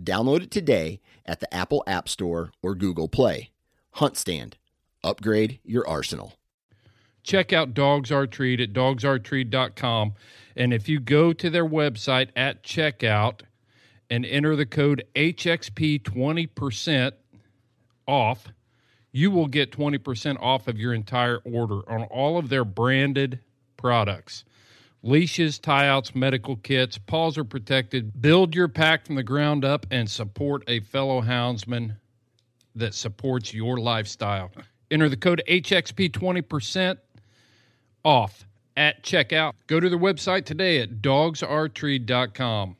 Download it today at the Apple App Store or Google Play. Hunt Stand. Upgrade your arsenal. Check out Dogs Are Treat at dogsaretreat.com. And if you go to their website at checkout and enter the code HXP 20% off, you will get 20% off of your entire order on all of their branded products leashes, tie outs, medical kits, paws are protected. Build your pack from the ground up and support a fellow houndsman that supports your lifestyle. Enter the code HXP 20% off at checkout. Go to their website today at dogsaretreat.com.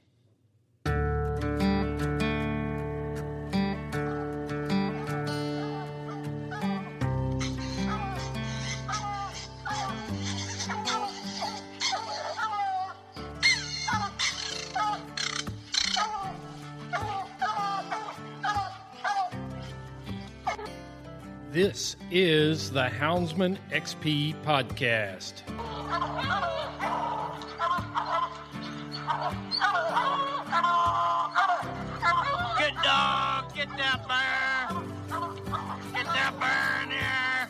This is the Houndsman XP podcast. Good dog, get that bear. Get that in here.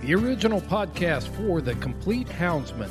The original podcast for the complete houndsman.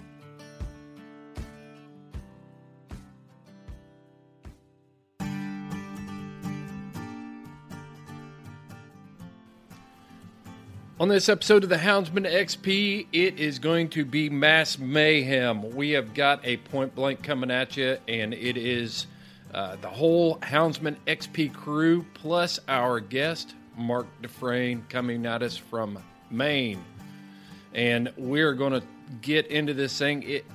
On this episode of the Houndsman XP, it is going to be mass mayhem. We have got a point blank coming at you, and it is uh, the whole Houndsman XP crew plus our guest, Mark Dufresne, coming at us from Maine. And we're going to get into this thing. It,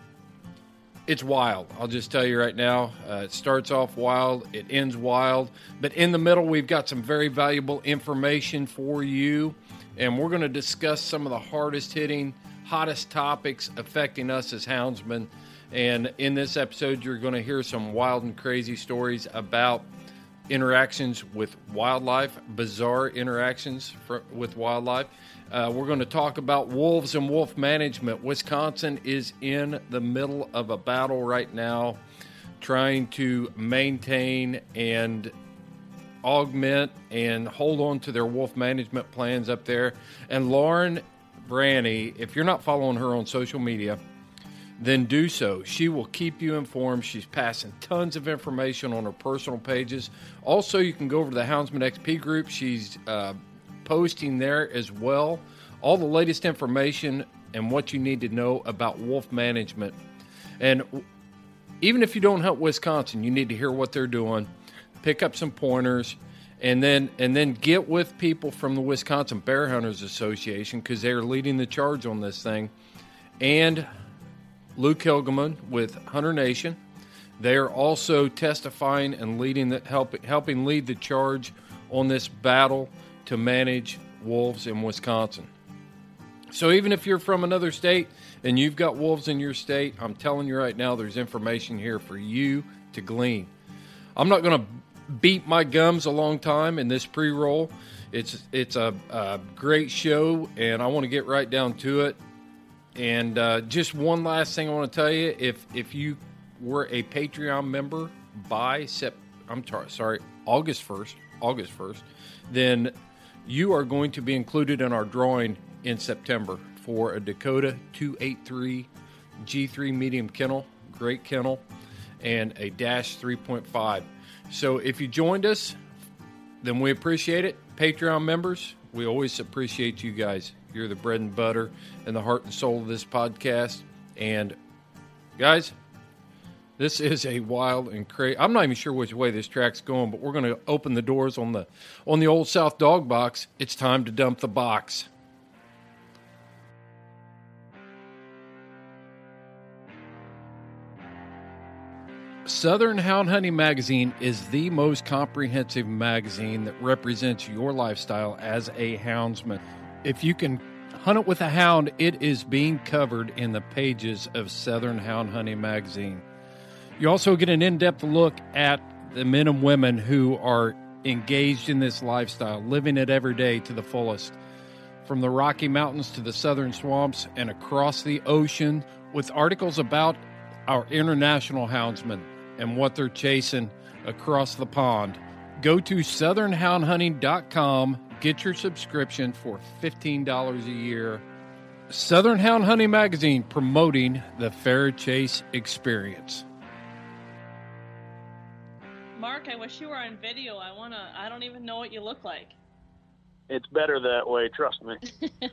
it's wild. I'll just tell you right now. Uh, it starts off wild, it ends wild, but in the middle, we've got some very valuable information for you, and we're going to discuss some of the hardest hitting, hottest topics affecting us as houndsmen. And in this episode, you're going to hear some wild and crazy stories about interactions with wildlife, bizarre interactions for, with wildlife. Uh, we're going to talk about wolves and wolf management. Wisconsin is in the middle of a battle right now, trying to maintain and augment and hold on to their wolf management plans up there. And Lauren Branny, if you're not following her on social media, then do so. She will keep you informed. She's passing tons of information on her personal pages. Also, you can go over to the Houndsman XP group. She's uh, posting there as well all the latest information and what you need to know about wolf management. And even if you don't hunt Wisconsin, you need to hear what they're doing, pick up some pointers, and then and then get with people from the Wisconsin Bear Hunters Association because they're leading the charge on this thing, and Luke Hilgemann with Hunter Nation. They are also testifying and leading the help, helping lead the charge on this battle to manage wolves in Wisconsin. So even if you're from another state and you've got wolves in your state, I'm telling you right now, there's information here for you to glean. I'm not going to beat my gums a long time in this pre-roll. It's it's a, a great show, and I want to get right down to it. And uh, just one last thing I want to tell you: if if you were a Patreon member by Sep, I'm tar- sorry, August first, August first, then you are going to be included in our drawing in September for a Dakota 283 G3 medium kennel, great kennel, and a Dash 3.5. So if you joined us, then we appreciate it. Patreon members, we always appreciate you guys. You're the bread and butter and the heart and soul of this podcast. And guys, this is a wild and crazy. I'm not even sure which way this track's going, but we're going to open the doors on the on the old South Dog Box. It's time to dump the box. Southern Hound Hunting Magazine is the most comprehensive magazine that represents your lifestyle as a houndsman. If you can hunt it with a hound, it is being covered in the pages of Southern Hound Hunting Magazine. You also get an in depth look at the men and women who are engaged in this lifestyle, living it every day to the fullest. From the Rocky Mountains to the southern swamps and across the ocean, with articles about our international houndsmen and what they're chasing across the pond. Go to southernhoundhunting.com, get your subscription for $15 a year. Southern Hound Hunting Magazine promoting the fair chase experience. Mark, I wish you were on video. I wanna. I don't even know what you look like. It's better that way, trust me.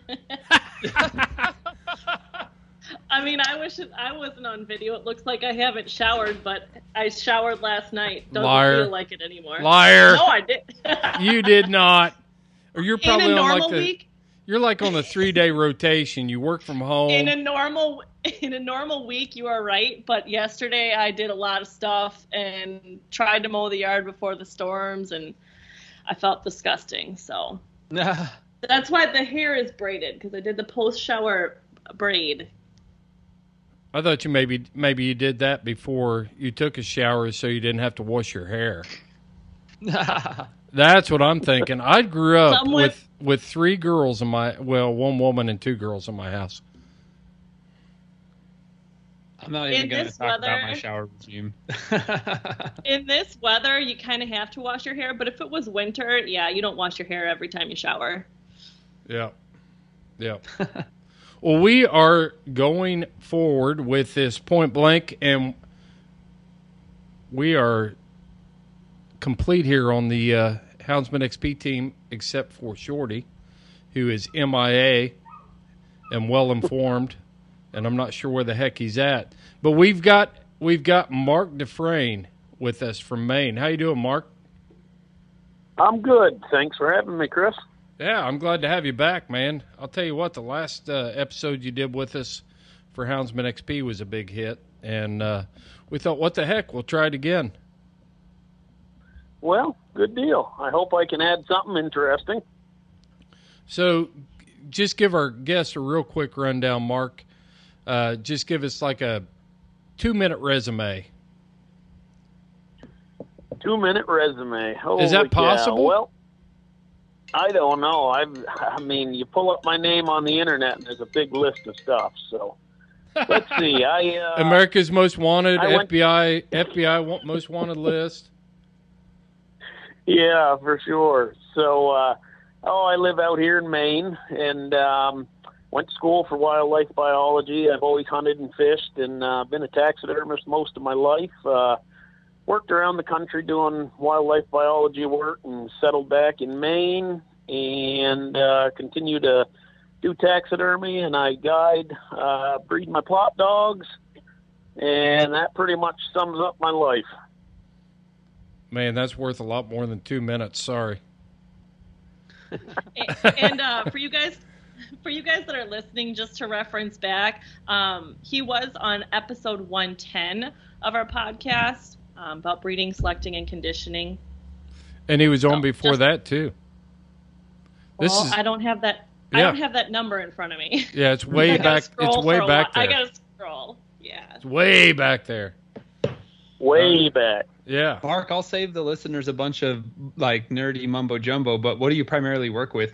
I mean, I wish it, I wasn't on video. It looks like I haven't showered, but I showered last night. Doesn't Liar. feel like it anymore. Liar. No, I did. You did not. Or you're probably in a on normal like the week, you're like on the three day rotation. You work from home. in a normal in a normal week, you are right. But yesterday, I did a lot of stuff and tried to mow the yard before the storms, and I felt disgusting. So that's why the hair is braided because I did the post shower braid. I thought you maybe maybe you did that before you took a shower so you didn't have to wash your hair. That's what I'm thinking. I grew up Someone- with with three girls in my well, one woman and two girls in my house. I'm not In even going to this talk about my weather- shower regime. In this weather, you kind of have to wash your hair. But if it was winter, yeah, you don't wash your hair every time you shower. Yeah. Yeah. well, we are going forward with this point blank, and we are complete here on the uh, Houndsman XP team, except for Shorty, who is MIA and well informed, and I'm not sure where the heck he's at. But we've got we've got Mark Dufresne with us from Maine. How you doing, Mark? I'm good. Thanks for having me, Chris. Yeah, I'm glad to have you back, man. I'll tell you what, the last uh, episode you did with us for Houndsman XP was a big hit, and uh, we thought, what the heck, we'll try it again. Well, good deal. I hope I can add something interesting. So, just give our guests a real quick rundown, Mark. Uh, just give us like a two minute resume. Two minute resume. Is that Holy cow. possible? Well, I don't know. I've, I mean, you pull up my name on the internet and there's a big list of stuff. So let's see. I uh, America's Most Wanted I went- FBI FBI Most Wanted list. Yeah, for sure. So, uh, oh, I live out here in Maine, and um, went to school for wildlife biology. I've always hunted and fished, and uh, been a taxidermist most of my life. Uh, worked around the country doing wildlife biology work, and settled back in Maine, and uh, continue to do taxidermy. And I guide, uh, breed my Plott dogs, and that pretty much sums up my life. Man, that's worth a lot more than two minutes. Sorry. and uh, for you guys for you guys that are listening just to reference back um, he was on episode 110 of our podcast um, about breeding selecting and conditioning And he was on So, before just- that too. This well, is i don't have that i don't have that number in front of me yeah, it's way back. It's way back there. i gotta scroll yeah It's way back there. Way back. Yeah. Mark, I'll save the listeners a bunch of like nerdy mumbo jumbo, but what do you primarily work with?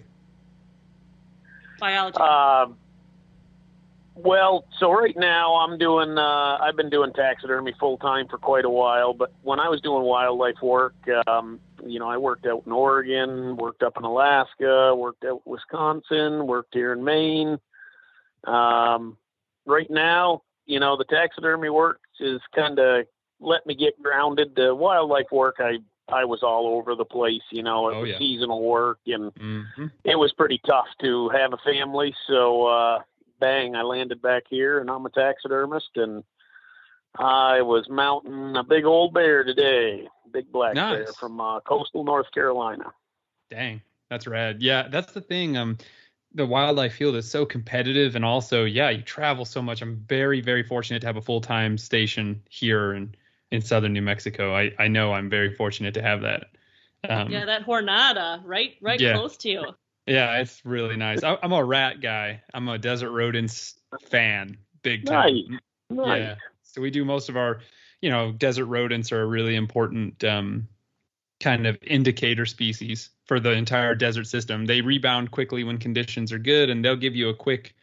biology Um, well, so right now I'm doing. Uh, I've been doing taxidermy full time for quite a while. But when I was doing wildlife work, um, you know, I worked out in Oregon, worked up in Alaska, worked out in Wisconsin, worked here in Maine. Um, right now, you know, the taxidermy work is kind of let me get grounded. The wildlife work, I I was all over the place. You know, it Oh, was yeah. seasonal work and Mm-hmm. it was pretty tough to have a family. So, uh, bang, I landed back here and I'm a taxidermist and I was mounting a big old bear today, big black bear from uh, coastal North Carolina. Dang, that's rad. Yeah, that's the thing. Um, the wildlife field is so competitive, and also, yeah, you travel so much. I'm very, very fortunate to have a full time station here in in southern New Mexico. I I know I'm very fortunate to have that. Um, yeah that Jornada right right Yeah. close to you Yeah, it's really nice. I, I'm a rat guy. I'm a desert rodents fan, big time. Nice. Nice. Yeah. So we do most of our, you know, desert rodents are a really important um, kind of indicator species for the entire desert system. They rebound quickly when conditions are good, and they'll give you a quick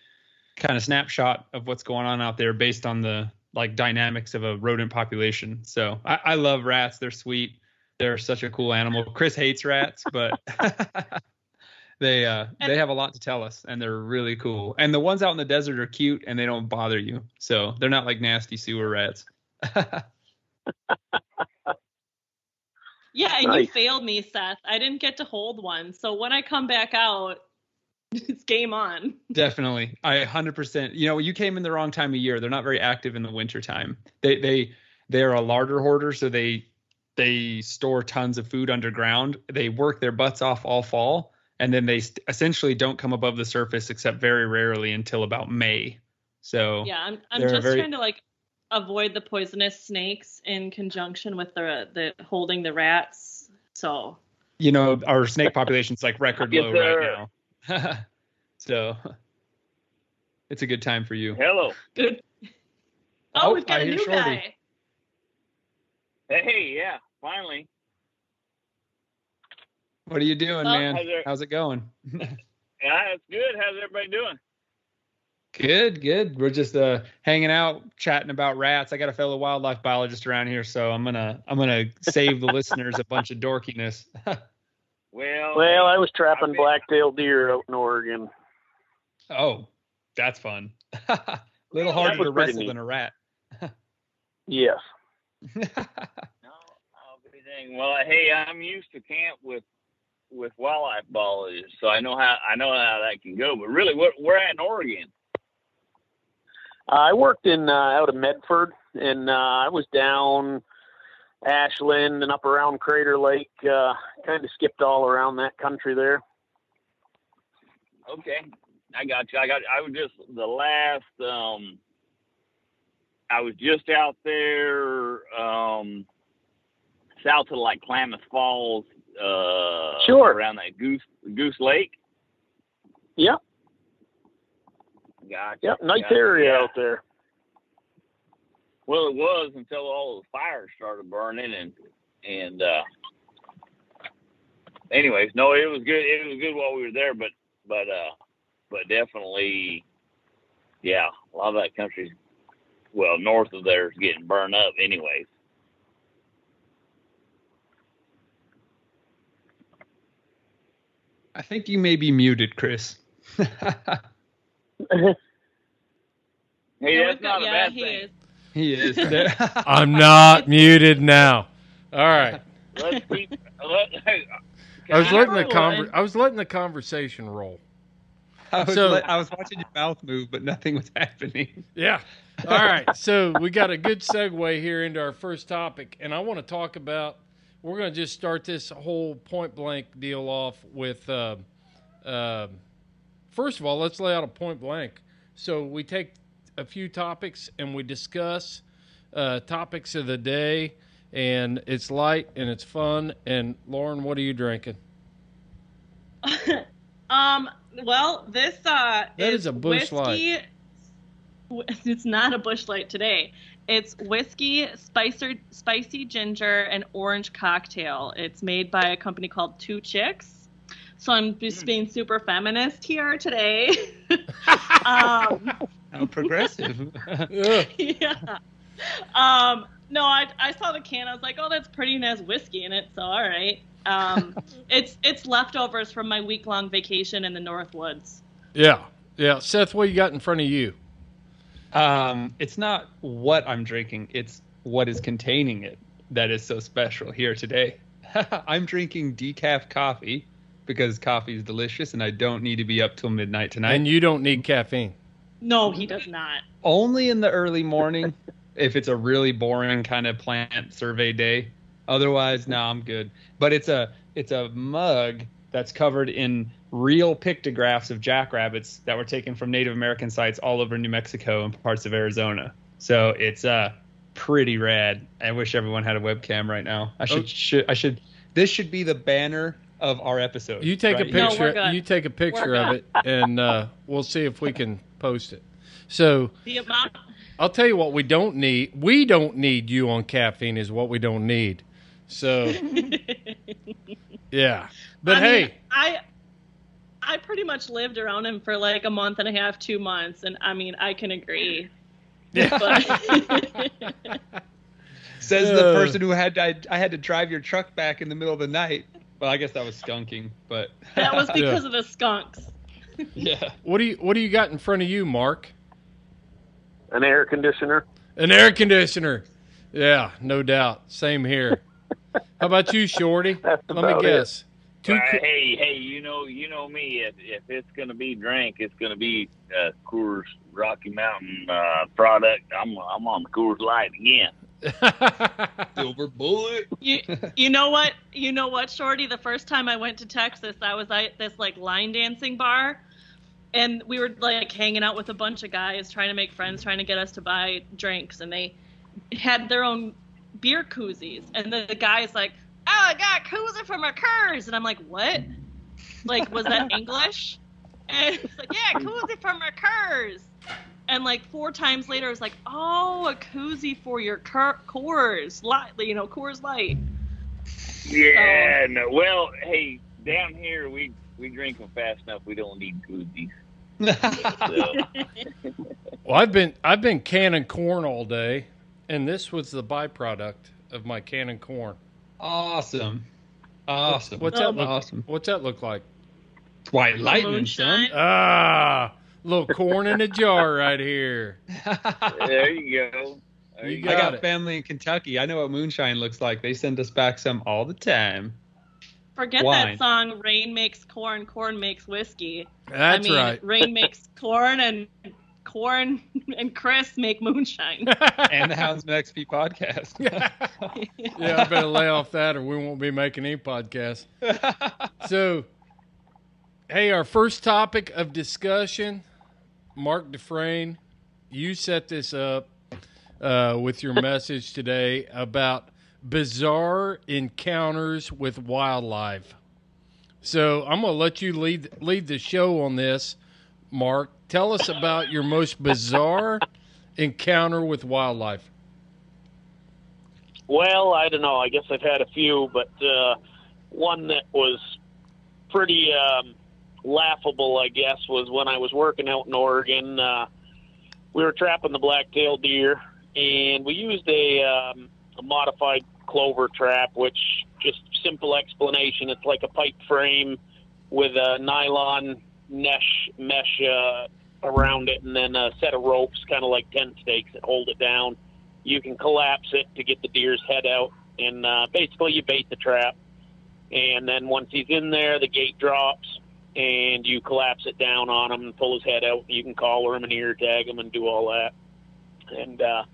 kind of snapshot of what's going on out there based on the like dynamics of a rodent population. So I, I love rats. They're sweet. They're such a cool animal. Chris hates rats, but they uh they have a lot to tell us and they're really cool. And the ones out in the desert are cute and they don't bother you. So they're not like nasty sewer rats. Yeah, and you failed me, Seth. I didn't get to hold one. So when I come back out, it's game on. Definitely. I 100%. You know, you came in the wrong time of year. They're not very active in the winter time. They they they're a larder hoarder, so they they store tons of food underground. They work their butts off all fall, and then they st- essentially don't come above the surface except very rarely until about May. So Yeah, I'm I'm just very- trying to like avoid the poisonous snakes in conjunction with the the holding the rats. So you know, our snake population's like record low sir. right now. so it's a good time for you. Hello. good. Oh, Oh, we've got I a new Shorty. guy. Hey, yeah, finally. What are you doing, man? how's it- How's it going? Yeah, it's good. How's everybody doing? Good, good. We're just uh hanging out, chatting about rats. I got a fellow wildlife biologist around here, so I'm gonna I'm gonna save the listeners a bunch of dorkiness. Well, well, I was trapping black-tailed deer out in Oregon. oh, that's fun. a Little That harder to pretty wrestle neat. than a rat. Yes. No, everything. Well, hey, I'm used to camp with with wildlife biologists, so I know how I know how that can go. But really, what we're at in Oregon. I worked in uh, out of Medford, and uh, I was down Ashland and up around Crater Lake. Uh, kind of skipped all around that country there. Okay, I got you. I got. I was just the last. Um, I was just out there, um, south of like Klamath Falls. Uh, Sure. Around that Goose Goose Lake. Yep. Gotcha. Yep. Nice gotcha. area Yeah. out there. Well, it was until all the fires started burning and and uh anyways, no, it was good. It was good while we were there, but but uh but definitely yeah, a lot of that country well, north of there is getting burned up anyways. I think you may be muted, Chris. Hey, that's not a bad he thing. is. he is. There. I'm not muted now. All right. Let's keep. Let, hey, I was can letting the conver- I was letting the conversation roll. I was, So- li- I was watching your mouth move, but nothing was happening. Yeah. All right. So we got a good segue here into our first topic, and I want to talk about. We're going to just start this whole point blank deal off with. Uh, uh, first of all, let's lay out a point blank. So we take a few topics and we discuss uh, topics of the day, and it's light and it's fun. And Lauren, what are you drinking? Um. Well, this uh That is a bush whiskey. It's not a Busch Light today. It's whiskey, spicer, spicy ginger, and orange cocktail. It's made by a company called Two Chicks. So I'm just Hmm. being super feminist here today. um, How progressive. Yeah. Um, no, I, I saw the can. I was like, oh, that's pretty and has whiskey in it. So all right. Um, it's it's leftovers from my week long vacation in the North Woods. Yeah. Yeah. Seth, what you got in front of you? Um, it's not what I'm drinking; it's what is containing it that is so special here today. I'm drinking decaf coffee because coffee is delicious, and I don't need to be up till midnight tonight. And you don't need caffeine. No, he does not. Only in the early morning, if it's a really boring kind of plant survey day. Otherwise, no, I'm good. But it's a it's a mug that's covered in real pictographs of jackrabbits that were taken from Native American sites all over New Mexico and parts of Arizona. So it's uh pretty rad. I wish everyone had a webcam right now. I should Oh. should I should this should be the banner of our episode. You take right a here. No, picture. you take a picture We're of it, and uh, we'll see if we can post it. So The amount. I'll tell you what we don't need. We don't need you on caffeine is what we don't need. So yeah, but I hey, mean, I I pretty much lived around him for like a month and a half, two months, and I mean, I can agree. But Says the Uh. person who had I, I had to drive your truck back in the middle of the night. Well, I guess that was skunking, but that was because of the skunks. yeah. what do you what do you got in front of you, Mark? An air conditioner. An air conditioner. Yeah, no doubt. Same here. How about you, Shorty? That's Let me guess. it. Guess. Two. Well, co- hey, hey, you know, you know me. If if it's gonna be drink, it's gonna be uh, Coors Rocky Mountain uh, product. I'm I'm on the Coors Light again. Silver bullet. You, you know what? You know what, Shorty? The first time I went to Texas, I was at this like line dancing bar, and we were like hanging out with a bunch of guys, trying to make friends, trying to get us to buy drinks, and they had their own beer koozies, and the, the guy's like, "Oh, I got koozie for my curs," and I'm like, "What? Like, was that English?" And it's like, "Yeah, koozie for my curs." And like four times later, it's like, "Oh, a koozie for your cur- Coors Light, you know, Coors Light." Yeah. No. Well, hey, down here we we drink them fast enough. We don't need koozies. Well, I've been I've been canning corn all day, and this was the byproduct of my canning corn. Awesome. Awesome. What's that look? awesome? What's that look like? White lightning, son. Ah, little corn in a jar right here. there you go. There You you got I got it. family in Kentucky. I know what moonshine looks like. They send us back some all the time. Forget Wine. that song. Rain makes corn, corn makes whiskey. That's I mean, right. Rain makes corn, and corn and Chris make moonshine. And the Houndsman XP podcast. yeah, I better lay off that, or we won't be making any podcasts. So, hey, our first topic of discussion, Mark Dufresne, you set this up uh, with your message today about bizarre encounters with wildlife. So I'm going to let you lead lead the show on this, Mark. Tell us about your most bizarre encounter with wildlife. Well, I don't know. I guess I've had a few, but uh, one that was pretty um, laughable, I guess, was when I was working out in Oregon. Uh, we were trapping the black-tailed deer, and we used a, um, a modified clover trap, which just simple explanation. It's like a pipe frame with a nylon mesh mesh uh, around it, and then a set of ropes, kind of like tent stakes that hold it down. You can collapse it to get the deer's head out, and uh, basically you bait the trap. And then once he's in there, the gate drops, and you collapse it down on him and pull his head out. You can collar him and ear tag him and do all that. And uh,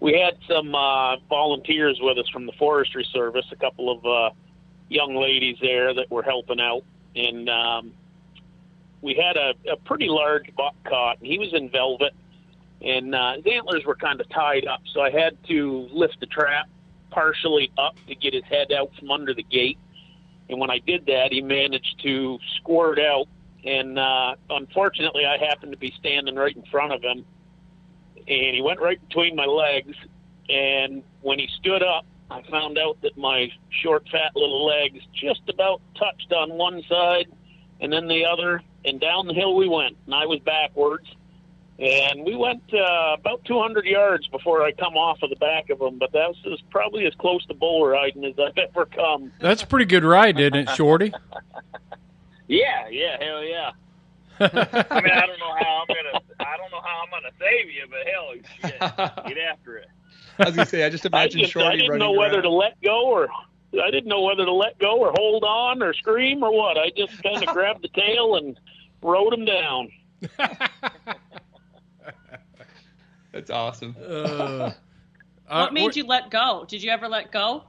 we had some uh, volunteers with us from the Forestry Service, a couple of uh, young ladies there that were helping out, and um, we had a, a pretty large buck caught, and he was in velvet, and uh, his antlers were kind of tied up, so I had to lift the trap partially up to get his head out from under the gate. And when I did that, he managed to squirt out, and uh, unfortunately, I happened to be standing right in front of him, and he went right between my legs. And when he stood up, I found out that my short, fat little legs just about touched on one side and then the other, and down the hill we went. And I was backwards. And we went uh, about 200 yards before I come off of the back of him, but that was as, probably as close to bull riding as I've ever come. That's a pretty good ride, isn't it, Shorty? Yeah, yeah, hell yeah. I mean, I don't know how I'm gonna, I don't know how I'm gonna save you, but hell, shit, get after it. I was gonna say, I just imagine I, just, Shorty I didn't running know whether around. to let go or I didn't know whether to let go or hold on or scream or what. I just kind of grabbed the tail and rode him down. That's awesome. Uh, what made you let go? Did you ever let go?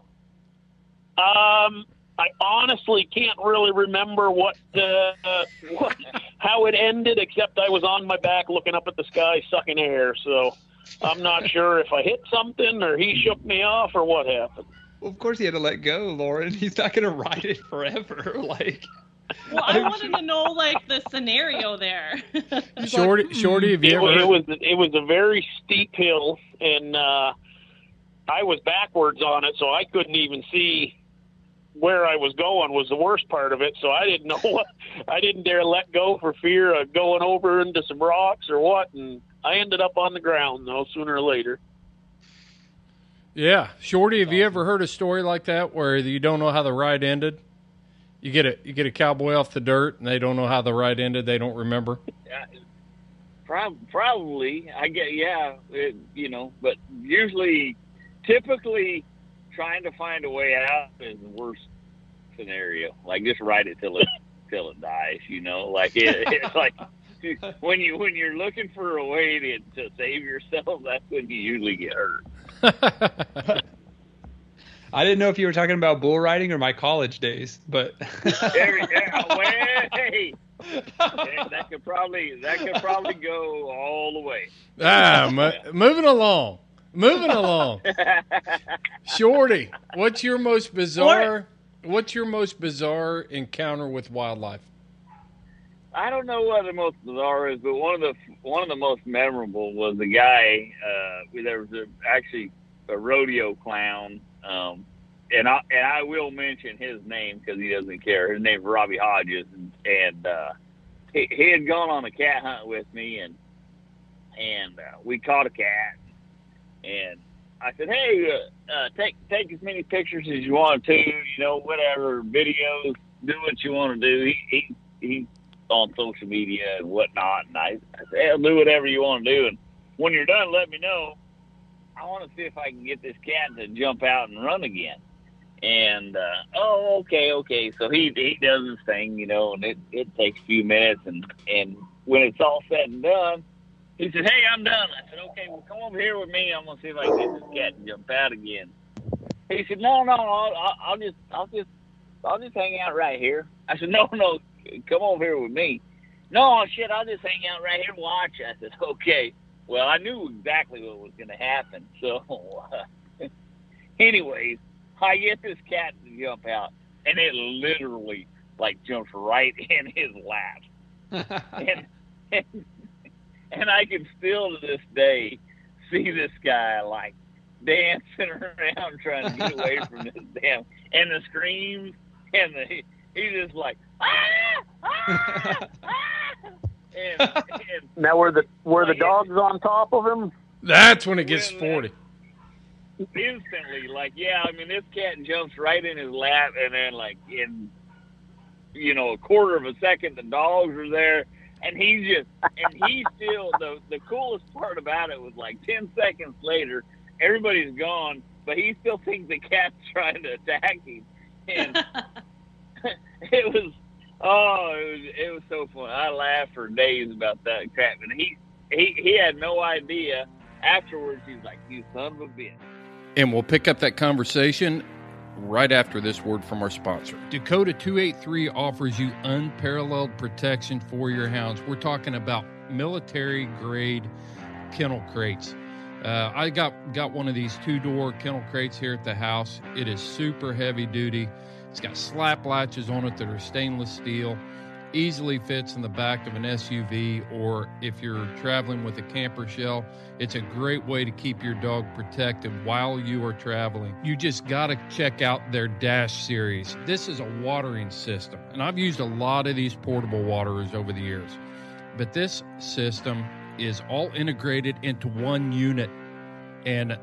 Um, I honestly can't really remember what, uh, what how it ended, except I was on my back looking up at the sky, sucking air. So I'm not sure if I hit something or he shook me off or what happened. Well, of course he had to let go, Lauren. He's not gonna ride it forever. Like, Well, I wanted to know like the scenario there. Shorty, Shorty, have you It, ever? it was it was a very steep hill, and uh, I was backwards on it, so I couldn't even see where I was going. Was the worst part of it. So I didn't know what. I didn't dare let go for fear of going over into some rocks or what, and I ended up on the ground though sooner or later. Yeah, Shorty, have you ever heard a story like that where you don't know how the ride ended? You get a you get a cowboy off the dirt and they don't know how the ride ended. They don't remember. Prob- probably, I get, yeah, it, you know, but usually, typically, trying to find a way out is the worst scenario. Like just ride it till it till it dies. You know, like it, it's like when you when you're looking for a way to to save yourself, that's when you usually get hurt. I didn't know if you were talking about bull riding or my college days, but There, yeah, way. that, that could probably that could probably go all the way. ah, mo- moving along, moving along. Shorty, what's your most bizarre? What's your most bizarre encounter with wildlife? I don't know what the most bizarre is, but one of the one of the most memorable was the guy. Uh, there was a, actually a rodeo clown, um, and I and I will mention his name because he doesn't care. His name's Robbie Hodges, and, uh, he he had gone on a cat hunt with me, and and uh, we caught a cat, and I said, hey, uh, uh, take take as many pictures as you want to, you know, whatever videos, do what you want to do. He he he on social media and whatnot. And I, I said, hey, do whatever you want to do. And when you're done, let me know. I want to see if I can get this cat to jump out and run again. And uh, oh, okay, okay. So he he does his thing, you know, and it it takes a few minutes. And and when it's all said and done, he said, "Hey, I'm done." I said, "Okay, well, come over here with me. I'm gonna see if I can get this cat to jump out again." He said, "No, no, I'll, I'll, just, I'll just, I'll just hang out right here." I said, "No, no, come over here with me." No, shit, I'll just hang out right here and watch. I said, "Okay." Well, I knew exactly what was going to happen. So, uh, anyways, I get this cat to jump out, and it literally like jumps right in his lap, and, and and I can still to this day see this guy like dancing around trying to get away from this damn and the screams and the he's just like ah! Ah! Ah and, and Now were the were the dogs on top of him? That's when it gets forty. Uh, instantly like yeah I mean this cat jumps right in his lap and then like in you know a quarter of a second the dogs are there and he's just and he still the the coolest part about it was like 10 seconds later everybody's gone but he still thinks the cat's trying to attack him and it was oh it was it was so fun i laughed for days about that crap and he he he had no idea afterwards he's like you son of a bitch And we'll pick up that conversation right after this word from our sponsor. Dakota 283 offers you unparalleled protection for your hounds. We're talking about military grade kennel crates. Uh, I got got one of these two door kennel crates here at the house. It is super heavy duty. It's got slap latches on it that are stainless steel. Easily fits in the back of an SUV, or if you're traveling with a camper shell, it's a great way to keep your dog protected while you are traveling. You just got to check out their Dash series. This is a watering system, and I've used a lot of these portable waterers over the years, but this system is all integrated into one unit. And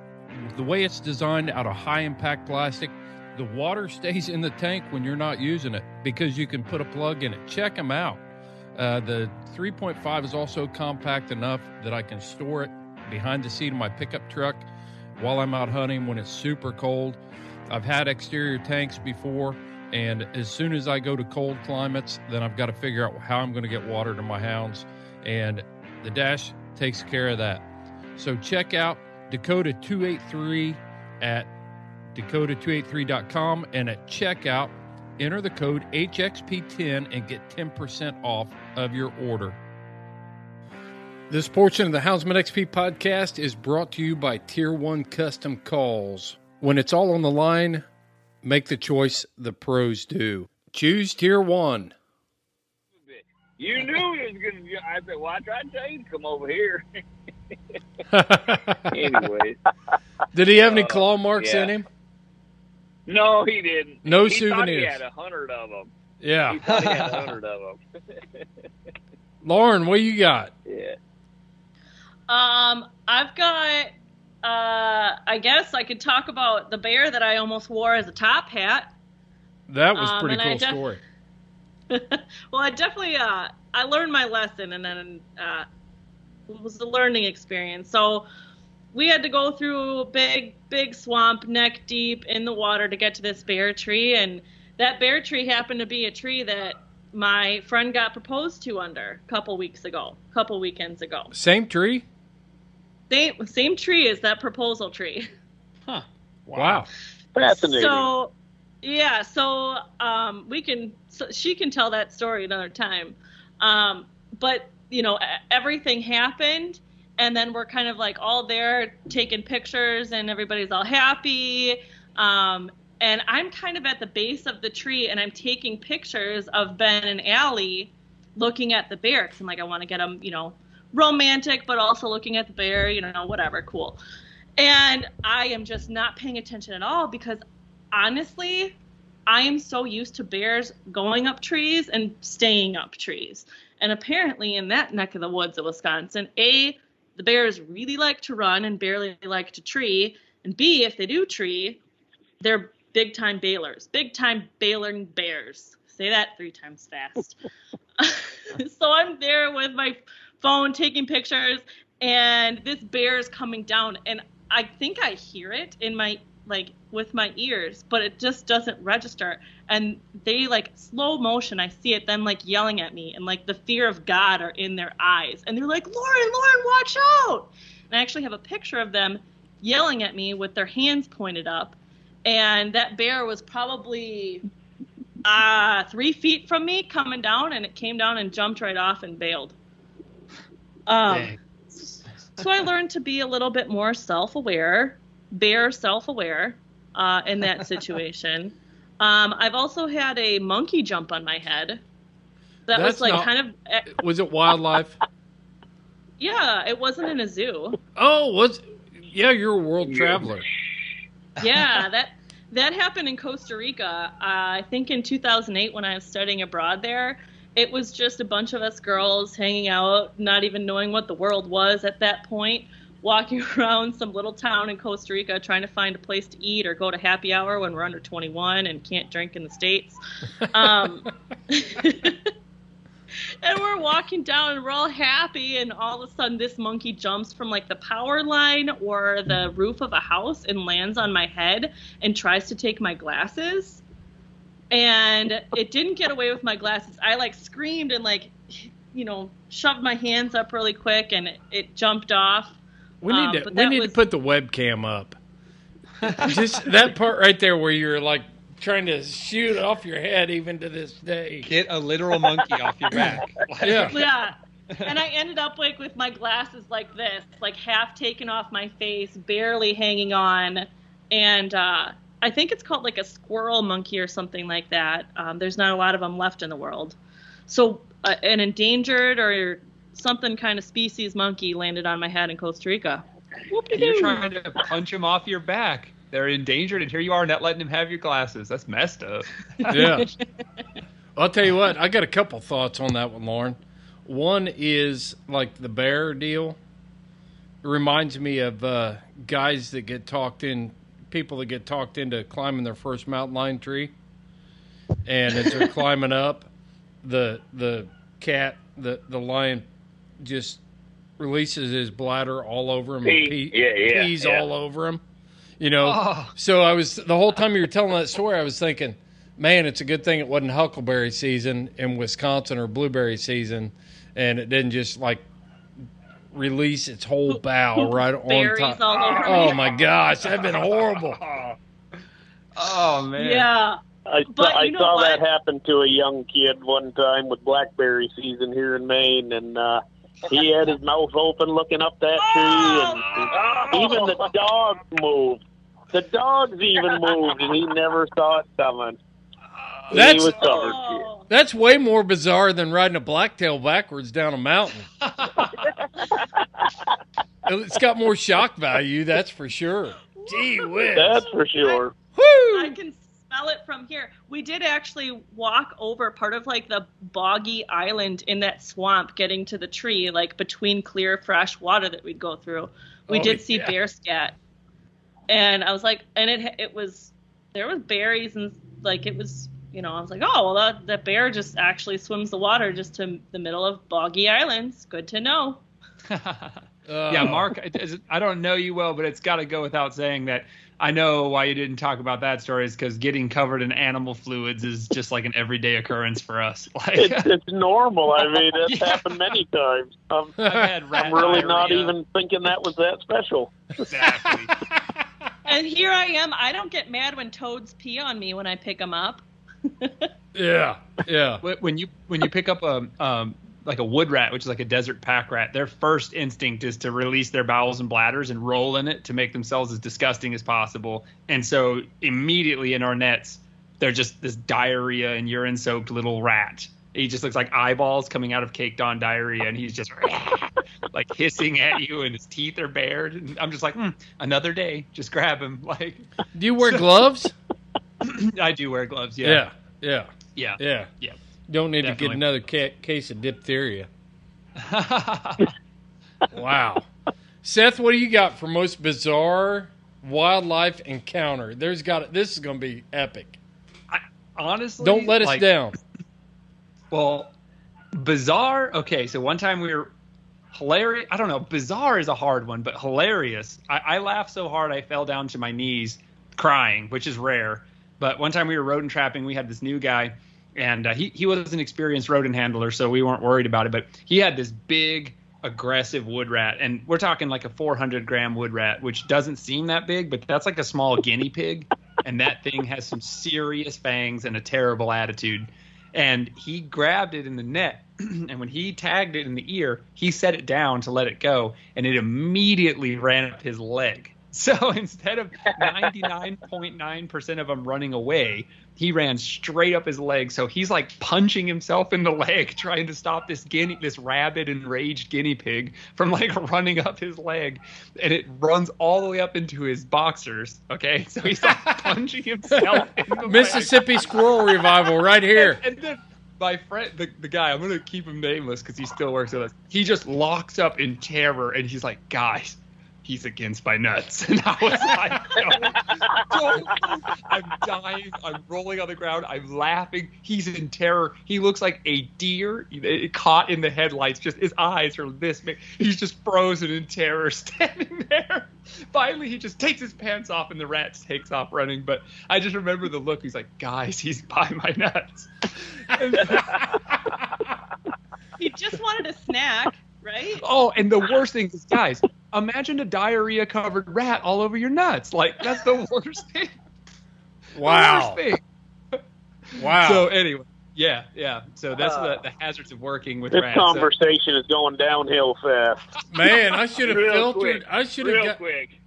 the way it's designed out of high impact plastic, the water stays in the tank when you're not using it because you can put a plug in it. Check them out. Uh, the 3.5 is also compact enough that I can store it behind the seat of my pickup truck while I'm out hunting when it's super cold. I've had exterior tanks before, and as soon as I go to cold climates, then I've got to figure out how I'm going to get water to my hounds. And the Dash takes care of that. So check out Dakota 283 at dakota283.com and at checkout, enter the code HXP10 and get 10% off of your order. This portion of the Houndsman XP podcast is brought to you by Tier 1 Custom Calls. When it's all on the line, make the choice the pros do. Choose Tier 1. you knew he was gonna i said well i tried to tell you to come over here anyways Did he have any Uh, claw marks yeah. in him? No he didn't No he thought he had a hundred of them Yeah. he thought he had a hundred of them Lauren, what you got? yeah Um, I've got. Uh, I guess I could talk about the bear that I almost wore as a top hat. That was a Um, pretty and cool def- story. well, I definitely uh, I learned my lesson, and then uh, it was a learning experience. So we had to go through a big, big swamp, neck deep in the water to get to this bear tree, and that bear tree happened to be a tree that my friend got proposed to under a couple weeks ago, a couple weekends ago. Same tree? Same same tree as that proposal tree. Huh. Wow. Fascinating. So, yeah, so um, we can, so she can tell that story another time. Um, but, you know, everything happened, and then we're kind of like all there taking pictures, and everybody's all happy. Um, and I'm kind of at the base of the tree, and I'm taking pictures of Ben and Allie looking at the bear, because I'm like, I want to get them, you know, romantic, but also looking at the bear, you know, whatever, cool. And I am just not paying attention at all because honestly, I am so used to bears going up trees and staying up trees. And apparently, in that neck of the woods of Wisconsin, A, the bears really like to run and barely like to tree. And B, if they do tree, they're big time bailers, big time bailing bears. Say that three times fast. so I'm there with my phone taking pictures, and this bear is coming down, and I think I hear it in my like with my ears, but it just doesn't register. And they like slow motion, I see it, them like yelling at me, and like the fear of God are in their eyes, and they're like, Lauren, Lauren, watch out! And I actually have a picture of them yelling at me with their hands pointed up, and that bear was probably uh, three feet from me coming down, and it came down and jumped right off and bailed. Um, so I learned to be a little bit more self-aware, bear self-aware uh, in that situation. um, I've also had a monkey jump on my head. That That's was like not- kind of eh, Was it wildlife? yeah. It wasn't in a zoo. oh, was yeah, you're a world traveler. yeah, that that happened in Costa Rica. Uh, I think in 2008 when I was studying abroad there. It was just a bunch of us girls hanging out, not even knowing what the world was at that point. Walking around some little town in Costa Rica trying to find a place to eat or go to happy hour when we're under 21 and can't drink in the states. Um, and we're walking down and we're all happy and all of a sudden this monkey jumps from like the power line or the roof of a house and lands on my head and tries to take my glasses. And it didn't get away with my glasses. I like screamed and like you know shoved my hands up really quick and it, it jumped off We need Um, to but we need was- to put the webcam up. Just that part right there where you're like trying to shoot off your head even to this day. Get a literal monkey off your back. Yeah. yeah and i ended up like with my glasses like this like half taken off my face barely hanging on and uh i think it's called like a squirrel monkey or something like that um, there's not a lot of them left in the world so uh, an endangered or something kind of species monkey landed on my head in costa rica And you're trying to punch him off your back. They're endangered, and here you are not letting him have your glasses. That's messed up. Yeah. I'll tell you what, I got a couple thoughts on that one, Lauren. One is like the bear deal. It reminds me of uh, guys that get talked in, people that get talked into climbing their first mountain lion tree, and as they're climbing up, the the cat, the the lion, just releases his bladder all over him, and Pee. pee, Yeah, yeah, pees yeah. all over him. You know, Oh. so I was the whole time you were telling that story, I was thinking, man, it's a good thing it wasn't huckleberry season in Wisconsin or blueberry season, and it didn't just like release its whole bow right on Berries top. all over oh me. my gosh, that'd been horrible. Oh man. yeah I, saw, But I you saw what? that happen to a young kid one time with blackberry season here in Maine, and uh, he had his mouth open looking up that tree, and oh! even the dogs moved. The dogs even moved, and he never saw it coming. he That's was covered. oh. that's way more bizarre than riding a blacktail backwards down a mountain. it's got more shock value, that's for sure. Gee whiz. That's for sure. I can smell it from here. We did actually walk over part of like the boggy island in that swamp, getting to the tree, like between clear, fresh water that we'd go through. We Oh, did see yeah. bear scat, and I was like, and it it was there was berries and like it was. You know, I was like, oh, well, that, that bear just actually swims the water just to the middle of boggy islands. Good to know. yeah, Mark, it- is- I don't know you well, but it's got to go without saying that I know why you didn't talk about that story is because getting covered in animal fluids is just like an everyday occurrence for us. Like, It's, it's normal. I mean, it's Yeah. happened many times. I'm, I've had I'm really not even thinking that was that special. exactly. And here I am. I don't get mad when toads pee on me when I pick them up. Yeah, yeah. When you when you pick up a um, like a wood rat, which is like a desert pack rat, their first instinct is to release their bowels and bladders and roll in it to make themselves as disgusting as possible. And so immediately in our nets, they're just this diarrhea and urine soaked little rat. He just looks like eyeballs coming out of caked on diarrhea, and he's just like hissing at you, and his teeth are bared. And I'm just like, hmm, another day, just grab him. Like, Do you wear gloves? I do wear gloves. Yeah, Yeah, yeah, yeah. yeah. Don't need to get another ca- case of diphtheria. Wow. Seth, what do you got for most bizarre wildlife encounter? There's got this is going to be epic. I, Honestly, Don't let us like, down. Well, bizarre. Okay, so one time we were hilarious. I don't know. Bizarre is a hard one, but hilarious. I, I laughed so hard I fell down to my knees crying, which is rare. But one time we were rodent trapping. We had this new guy, and uh, he he was an experienced rodent handler, so we weren't worried about it. But he had this big aggressive wood rat. And we're talking like a 400 gram wood rat which doesn't seem that big but that's like a small guinea pig. And that thing has some serious fangs and a terrible attitude. And he grabbed it in the net and when he tagged it in the ear he set it down to let it go and it immediately ran up his leg so instead of 99.9% of them running away he ran straight up his leg so he's like punching himself in the leg trying to stop this guinea this rabid enraged guinea pig from like running up his leg and it runs all the way up into his boxers okay so he's like punching himself in the leg. Mississippi squirrel revival right here. And then my friend, the, the guy, I'm gonna keep him nameless because he still works with us. He just locks up in terror and he's like, "Guys, he's against my nuts. And I was like, no, don't. I'm dying. I'm rolling on the ground. I'm laughing. He's in terror. He looks like a deer caught in the headlights. Just his eyes are this big. He's just frozen in terror, standing there. Finally, he just takes his pants off, and the rat takes off running. But I just remember the look. He's like, guys, he's by my nuts. He just wanted a snack, right? Oh, and the worst thing is, guys, imagine a diarrhea covered rat all over your nuts. Like that's the worst thing. Wow. The worst thing. Wow. So anyway, yeah, yeah. So that's Uh, the, the hazards of working with This rats. So- conversation is going downhill fast. Man, I should have filtered. quick. I should Real have got. quick.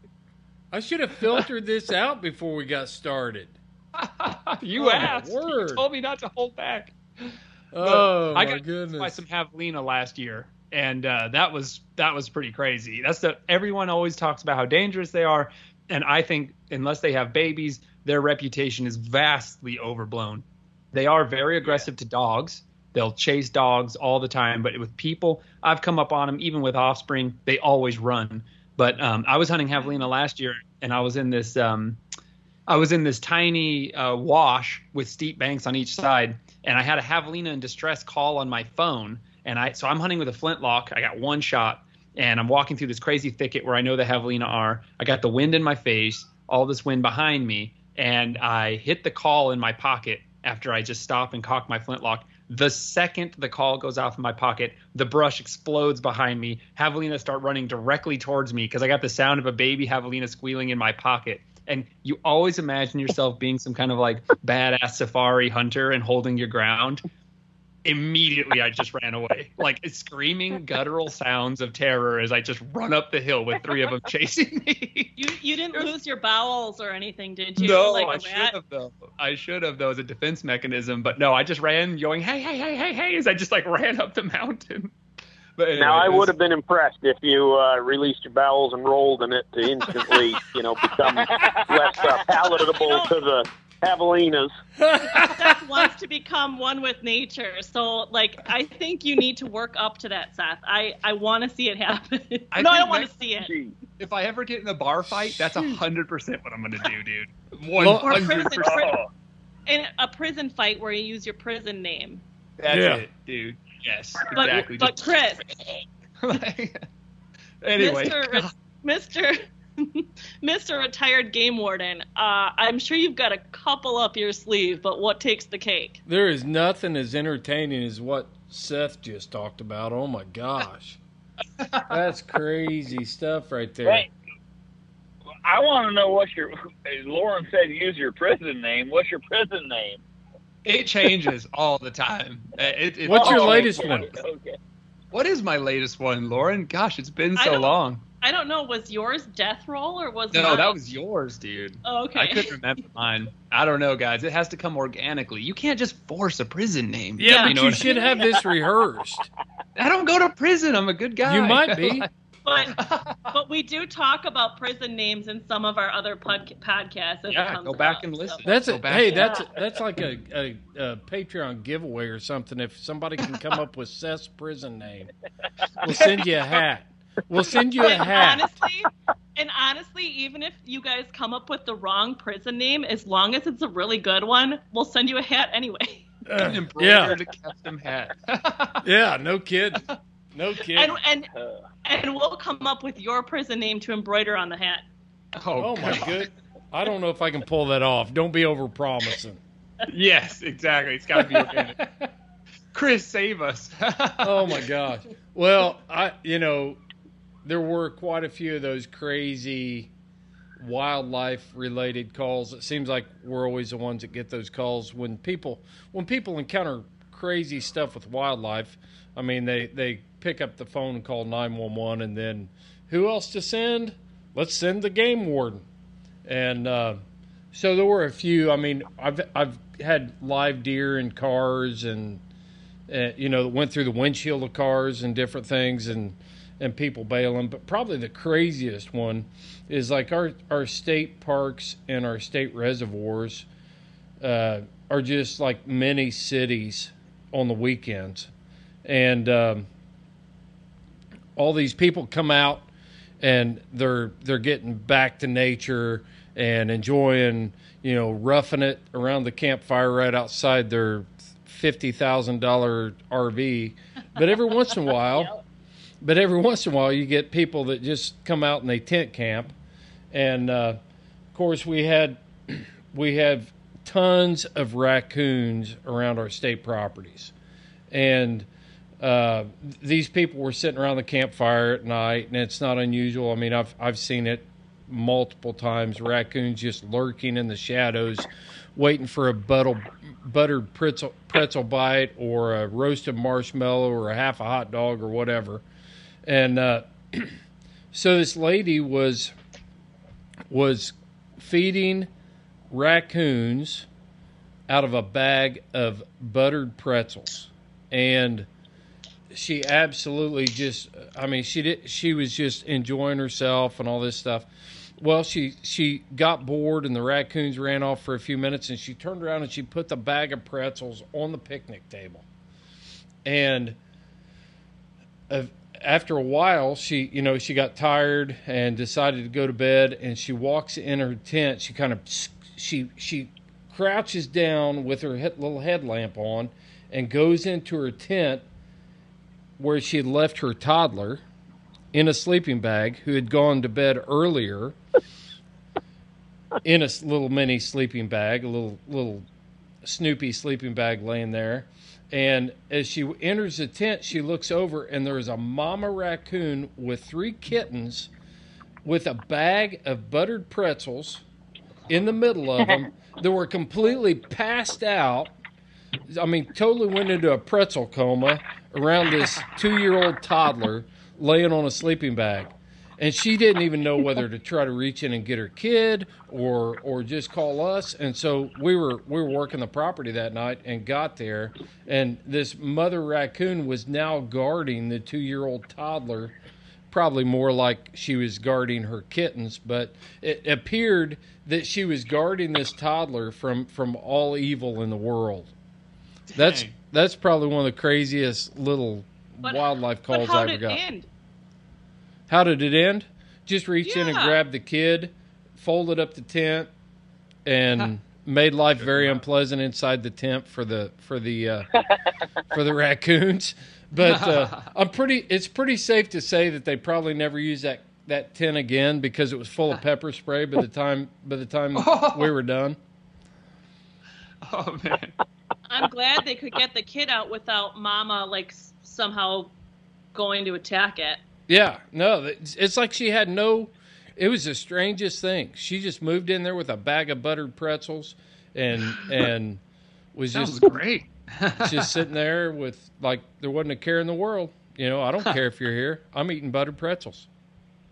I should have filtered this out before we got started. you Oh, asked. word. You told me not to hold back. Oh I my got goodness! by some javelina last year, and uh, that was that was pretty crazy. That's the everyone always talks about how dangerous they are, and I think unless they have babies, their reputation is vastly overblown. They are very aggressive to dogs. They'll chase dogs all the time, but with people, I've come up on them. Even with offspring, they always run. But um, I was hunting javelina last year, and I was in this um, I was in this tiny uh, wash with steep banks on each side, and I had a javelina in distress call on my phone. And I so I'm hunting with a flintlock. I got one shot, and I'm walking through this crazy thicket where I know the javelina are. I got the wind in my face, all this wind behind me, and I hit the call in my pocket after I just stop and cock my flintlock. The second the call goes off in my pocket, the brush explodes behind me. Javelina start running directly towards me because I got the sound of a baby javelina squealing in my pocket. And you always imagine yourself being some kind of like badass safari hunter and holding your ground. Immediately, I just ran away, like screaming guttural sounds of terror as I just run up the hill with three of them chasing me. You you didn't lose your bowels or anything, did you? No, like I a should have though. I should have though as a defense mechanism, but no, I just ran going, "Hey, hey, hey, hey, hey!" as I just like ran up the mountain. But anyway, now I was- would have been impressed if you uh, released your bowels and rolled in it to instantly, you know, become less uh, palatable to the javelinas. Seth wants to become one with nature. So, like, I think you need to work up to that, Seth. I, I want to see it happen. I no, I don't want to see it. If I ever get in a bar fight, that's a hmm. hundred percent what I'm gonna do, dude. Well, One Or hundred prison, percent. pri- in a prison fight where you use your prison name. That's Yeah. it, dude. Yes, But, exactly. but Chris, anyway, Mr. Mr. Mr. Retired Game Warden, uh, I'm sure you've got a couple up your sleeve, but what takes the cake? There is nothing as entertaining as what Seth just talked about. Oh my gosh. That's crazy stuff right there. Hey, I want to know what's your. Lauren said use your prison name. What's your prison name? it changes all the time. Uh, It, it- What's your latest okay, one? Okay. What is my latest one, Lauren? Gosh, it's been so long. I don't know, was yours Death Roll or was No, mine? that was yours, dude. Oh, okay. I couldn't remember mine. I don't know, guys. It has to come organically. You can't just force a prison name. Yeah, but know you what I should have this rehearsed. I don't go to prison. I'm a good guy. You might be. But but we do talk about prison names in some of our other pod- podcasts. as it yeah, comes go back up, and so- listen. That's Go a, back hey, and- that's that's like a, a, a Patreon giveaway or something. If somebody can come up with Seth's prison name, we'll send you a hat. We'll send you a And hat. honestly, and honestly, even if you guys come up with the wrong prison name, as long as it's a really good one, we'll send you a hat anyway. Uh, yeah, embroidered custom hat. yeah, no kidding, no kidding. And and and we'll come up with your prison name to embroider on the hat. oh my God. good. I don't know if I can pull that off. Don't be over promising. Yes, exactly. It's got to be organic. Chris, save us. oh my gosh. Well, I you know, there were quite a few of those crazy wildlife related calls. It seems like we're always the ones that get those calls when people when people encounter crazy stuff with wildlife. I mean, they they pick up the phone and call 911 and then who else to send? Let's send the game warden. And uh, so there were a few. I mean, I've I've had live deer in cars and uh, you know, went through the windshield of cars and different things and and people bailing. But probably the craziest one is like our our state parks and our state reservoirs uh, are just like mini cities on the weekends, and um, all these people come out and they're they're getting back to nature and enjoying you know roughing it around the campfire right outside their fifty thousand dollar RV. But every once in a while, but every once in a while, you get people that just come out and they tent camp, and uh, of course we had we have tons of raccoons around our state properties, and uh, these people were sitting around the campfire at night, and it's not unusual. I mean, I've I've seen it multiple times. Raccoons just lurking in the shadows, waiting for a buttle, buttered pretzel pretzel bite or a roasted marshmallow or a half a hot dog or whatever. And uh, so this lady was was feeding raccoons out of a bag of buttered pretzels. And she absolutely just i mean she did she was just enjoying herself and all this stuff. Well she she got bored and the raccoons ran off for a few minutes and she turned around and she put the bag of pretzels on the picnic table. And uh, after a while she you know she got tired and decided to go to bed and she walks in her tent. She kind of she she crouches down with her he- little headlamp on and goes into her tent where she had left her toddler in a sleeping bag who had gone to bed earlier in a little mini sleeping bag a little little snoopy sleeping bag laying there and as she enters the tent she looks over and there's a mama raccoon with three kittens with a bag of buttered pretzels in the middle of them that were completely passed out. I mean, totally went into a pretzel coma around this two year old toddler laying on a sleeping bag. And she didn't even know whether to try to reach in and get her kid or or just call us. And so we were we were working the property that night and got there and this mother raccoon was now guarding the two year old toddler probably more like she was guarding her kittens, but it appeared that she was guarding this toddler from from all evil in the world. That's Dang. that's probably one of the craziest little But- wildlife But calls how I ever did got. it end? How did it end? Just reached in and grabbed the kid, folded up the tent, and made life very unpleasant inside the tent for the for the uh, for the raccoons. But uh, I'm pretty. It's pretty safe to say that they probably never used that that tent again because it was full of pepper spray by the time by the time we were done. Oh man. I'm glad they could get the kid out without Mama like somehow going to attack it. Yeah, no, it's, it's like she had no. It was the strangest thing. She just moved in there with a bag of buttered pretzels, and and was Sounds just great. just sitting there with like there wasn't a care in the world. You know, I don't care if you're here. I'm eating buttered pretzels.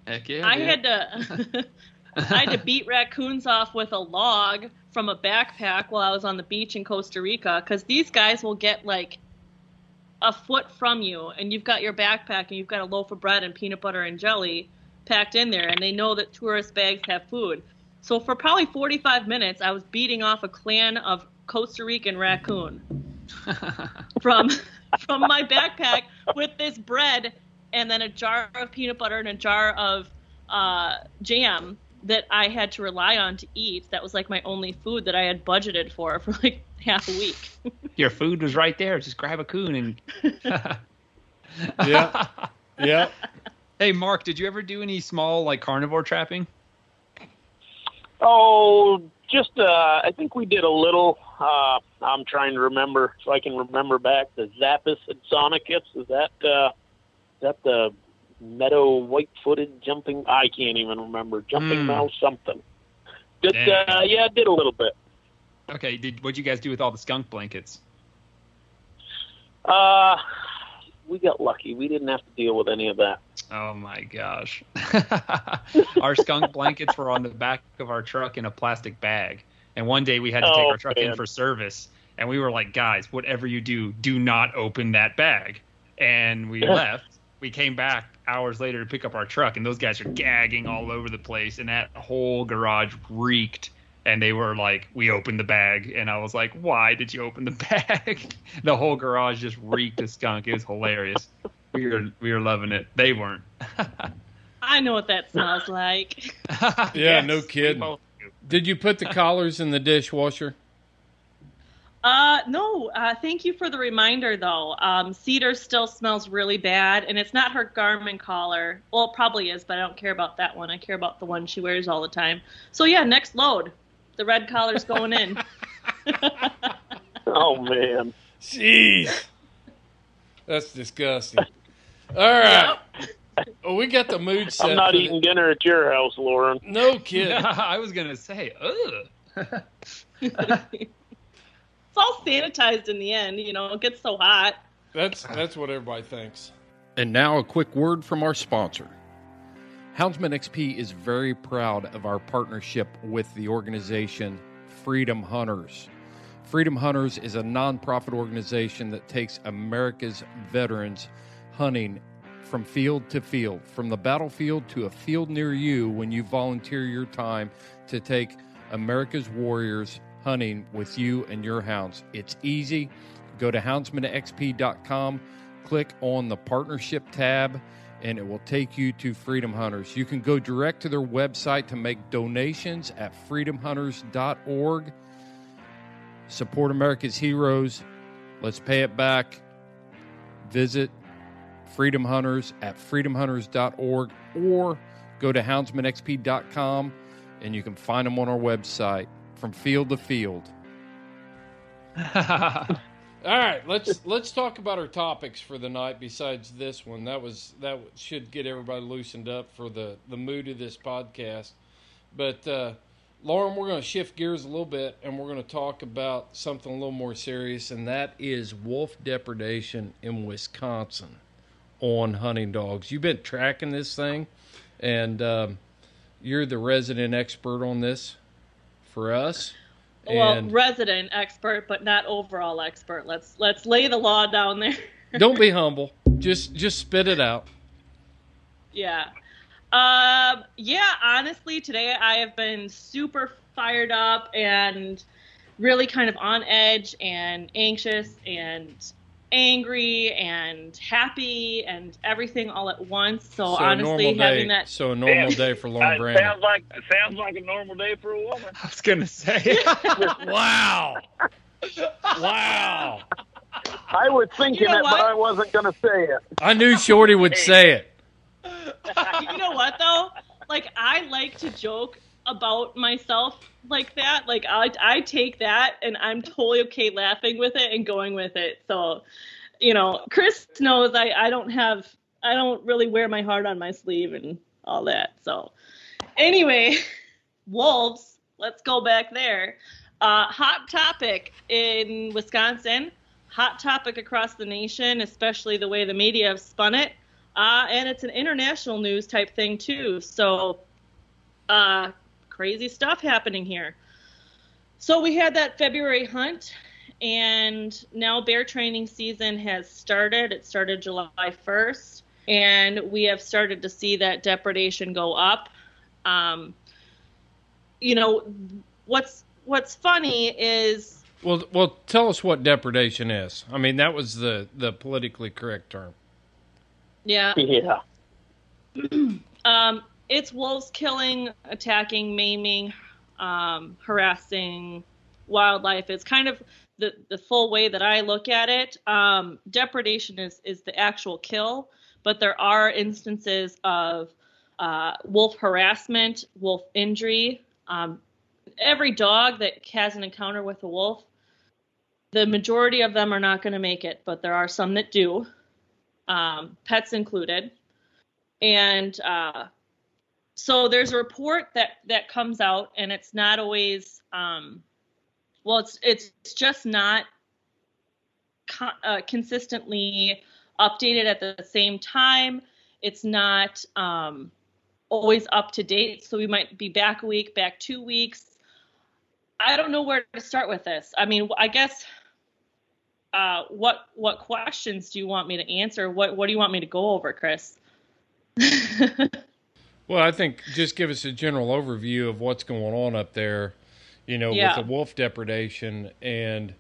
Heck yeah. I dude. had to I had to beat raccoons off with a log from a backpack while I was on the beach in Costa Rica because these guys will get like a foot from you and you've got your backpack and you've got a loaf of bread and peanut butter and jelly packed in there and they know that tourist bags have food. So for probably 45 minutes I was beating off a clan of Costa Rican raccoon from from my backpack with this bread and then a jar of peanut butter and a jar of uh, jam that I had to rely on to eat. That was like my only food that I had budgeted for for like half a week. Your food was right there. Just grab a coon and. Yeah. Yeah. Hey, Mark, did you ever do any small like carnivore trapping? Oh, just uh, I think we did a little. Uh, I'm trying to remember so I can remember back the Zappus and Sonicus. Is that uh, is that the meadow white-footed jumping? I can't even remember jumping Hmm. mouse something. Did, uh, yeah, I did a little bit. Okay, did what'd you guys do with all the skunk blankets? Uh, we got lucky. We didn't have to deal with any of that. Oh my gosh. our skunk blankets were on the back of our truck in a plastic bag. And one day we had to take Oh, our truck in for service. And we were like, guys, whatever you do, do not open that bag. And we left. We came back hours later to pick up our truck, and those guys are gagging all over the place. And that whole garage reeked. And they were like, we opened the bag. And I was like, why did you open the bag? the whole garage just reeked of skunk. It was hilarious. We were, we were loving it. They weren't. I I know what that smells like. Yeah, Yes, no we kidding. Did you put the collars in the dishwasher? Uh, no, uh, thank you for the reminder though. Um, Cedar still smells really bad, and it's not her Garmin collar. Well, it probably is, but I don't care about that one. I care about the one she wears all the time. So yeah, next load, the red collar's going in. Oh man. Jeez. That's disgusting. All right. Well, we got the mood set. I'm not for the- eating dinner at your house, Lauren. No kidding. I was gonna say, ugh. it's all sanitized in the end. You know, it gets so hot. That's that's what everybody thinks. And now a quick word from our sponsor. Houndsman XP is very proud of our partnership with the organization Freedom Hunters. Freedom Hunters is a nonprofit organization that takes America's veterans hunting from field to field, from the battlefield to a field near you when you volunteer your time to take America's warriors hunting with you and your hounds. It's easy. Go to houndsmanxp.com, click on the partnership tab, and it will take you to Freedom Hunters. You can go direct to their website to make donations at freedomhunters.org. Support America's heroes. Let's pay it back. Visit Freedom Hunters at freedomhunters.org or go to houndsmanxp.com and you can find them on our website from field to field. All right, let's let's talk about our topics for the night. Besides this one, that was that should get everybody loosened up for the the mood of this podcast. But uh, Lauren, we're going to shift gears a little bit, and we're going to talk about something a little more serious, and that is wolf depredation in Wisconsin on hunting dogs. You've been tracking this thing, and um, you're the resident expert on this for us. Well, And- resident expert, but not overall expert. Let's let's lay the law down there. Don't be humble. Just just spit it out. Yeah. Um, yeah, honestly, today I have been super fired up and really kind of on edge and anxious and angry and happy and everything all at once. So, a honestly, normal having that So a normal day for Lauren Uh, Brandon. sounds like sounds like a normal day for a woman. I was gonna say, wow. Wow. I was thinking You know it, what? but I wasn't going to say it. I knew Shorty would say it. you know what though? Like I like to joke about myself like that. Like I I take that and I'm totally okay laughing with it and going with it. So, you know, Chris knows I I don't have I don't really wear my heart on my sleeve and all that. So, anyway, wolves. Let's go back there. Uh, hot topic in Wisconsin. Hot topic across the nation, especially the way the media have spun it. Uh, and it's an international news type thing too. So, uh, crazy stuff happening here. So we had that February hunt, and now bear training season has started. It started July 1st, and we have started to see that depredation go up. Um, you know, what's what's funny is Well, well, tell us what depredation is. I mean, that was the the politically correct term. yeah, Yeah. Um, it's wolves killing, attacking, maiming, um, harassing wildlife. It's kind of the, the full way that I look at it. Um, depredation is, is the actual kill, but there are instances of uh, wolf harassment, wolf injury. Um, every dog that has an encounter with a wolf, the majority of them are not going to make it, but there are some that do, um, pets included and uh, so there's a report that that comes out and it's not always um, well it's it's just not uh, consistently updated at the same time. It's not um, always up to date. So we might be back a week back two weeks. I don't know where to start with this. I mean i guess uh, what what questions do you want me to answer? What what do you want me to go over chris Well, I think just give us a general overview of what's going on up there, you know, Yeah. with the wolf depredation and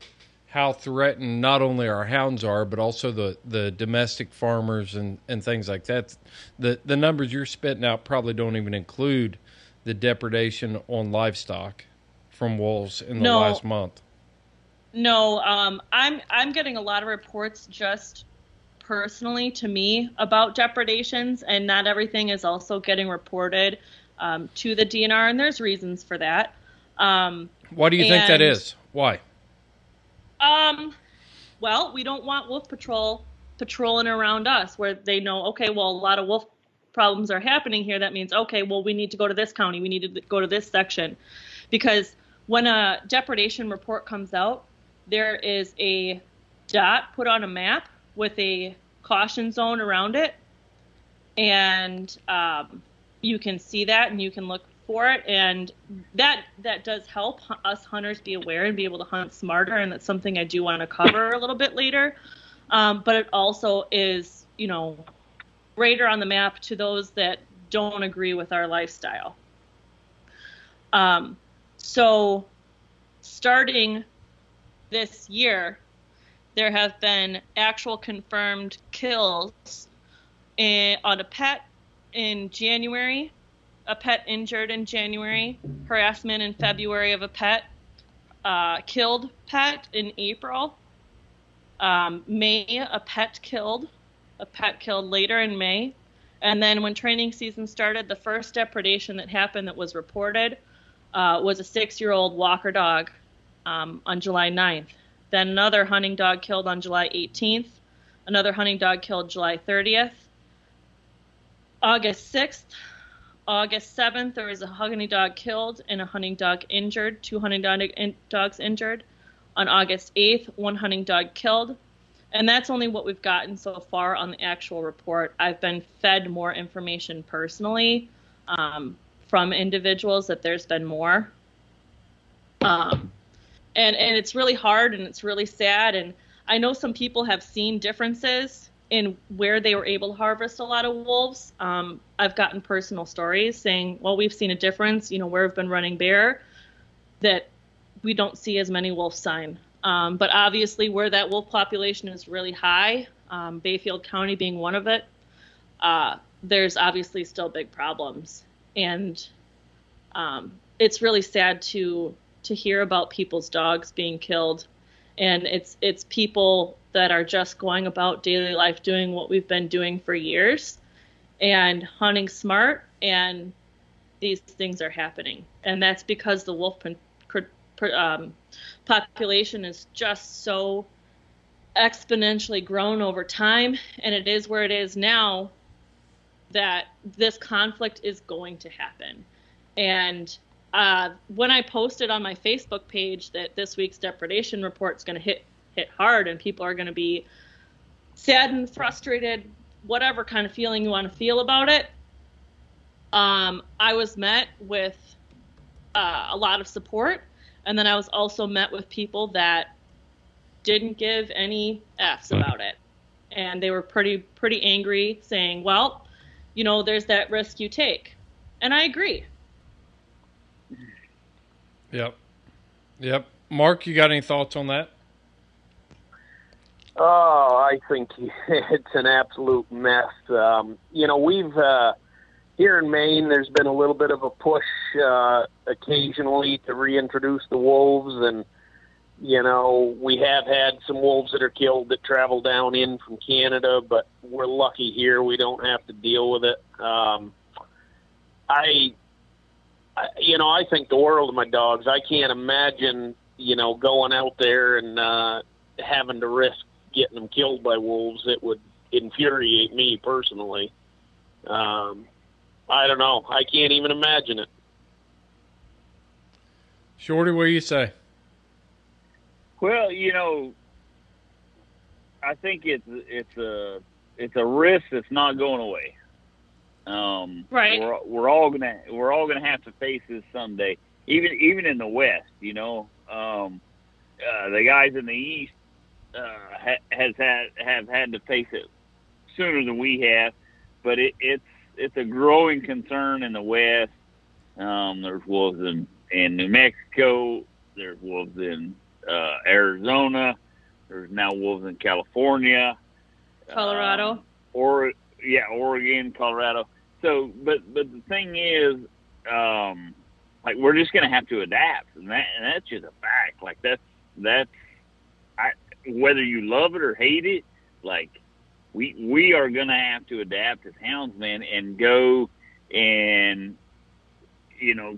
how threatened not only our hounds are, but also the, the domestic farmers and, and things like that. The the numbers you're spitting out probably don't even include the depredation on livestock from wolves in the No. last month. No, um, I'm I'm getting a lot of reports just personally to me about depredations, and not everything is also getting reported um, to the DNR, and there's reasons for that. Um, Why do you think that is? Why? Um, well, we don't want wolf patrol patrolling around us where they know, okay, well, a lot of wolf problems are happening here. That means, okay, well, we need to go to this county, we need to go to this section, because when a depredation report comes out, there is a dot put on a map with a caution zone around it, and um, you can see that and you can look for it. And that that does help us hunters be aware and be able to hunt smarter. And that's something i do want to cover a little bit later. Um, but it also is you know radar on the map to those that don't agree with our lifestyle. Um, so starting this year there have been actual confirmed kills in, on a pet in January, a pet injured in January, harassment in February of a pet, uh, killed pet in April, um, May, a pet killed, a pet killed later in May. And then when training season started, the first depredation that happened that was reported uh, was a six year old walker dog um, on July 9th. Then another hunting dog killed on July 18th. Another hunting dog killed July 30th. August 6th, August 7th, there was a hunting dog killed and a hunting dog injured, two hunting dog in, dogs injured. On August 8th, one hunting dog killed. And that's only what we've gotten so far on the actual report. I've been fed more information personally um, from individuals that there's been more. Um, and and it's really hard and it's really sad. And i know some people have seen differences in where they were able to harvest a lot of wolves. Um, i've gotten personal stories saying well we've seen a difference. You know where we've been running bear that we don't see as many wolf sign. Um, but obviously where that wolf population is really high um, bayfield county being one of it uh, there's obviously still big problems. And um, it's really sad to to hear about people's dogs being killed. And it's it's people that are just going about daily life doing what we've been doing for years and hunting smart and these things are happening. And that's because the wolf um, population is just so exponentially grown over time and it is where it is now that this conflict is going to happen. And uh, when I posted on my Facebook page that this week's depredation report is going to hit hit hard and people are going to be sad and frustrated, whatever kind of feeling you want to feel about it, um, I was met with uh, a lot of support, and then I was also met with people that didn't give any f's about it, and they were pretty pretty angry, saying, "Well, you know, there's that risk you take," and I agree. Yep. Yep. Mark, you got any thoughts on that? Oh, I think it's an absolute mess. Um, you know, we've uh, here in Maine. There's been a little bit of a push uh, occasionally to reintroduce the wolves, and you know, we have had some wolves that are killed that travel down in from Canada, but we're lucky here; we don't have to deal with it. Um, I, I, you know, I think the world of my dogs. I can't imagine, you know, going out there and uh, having to risk getting them killed by wolves. It would infuriate me personally. Um, I don't know. I can't even imagine it. Shorty, what do you say? Well, you know, I think it's it's a it's a risk that's not going away. Um, Right. We're, we're all gonna we're all gonna have to face this someday. Even even in the West, you know, um, uh, the guys in the East uh, ha- has had have had to face it sooner than we have, but it, it's it's a growing concern in the West. Um, there's wolves in in New Mexico. There's wolves in uh, Arizona. There's now wolves in California, Colorado. um, or yeah, Oregon, Colorado. So, but but the thing is, um, like we're just gonna have to adapt, and that and that's just a fact. Like that's that's I whether you love it or hate it, like we we are gonna have to adapt as houndsmen and go and you know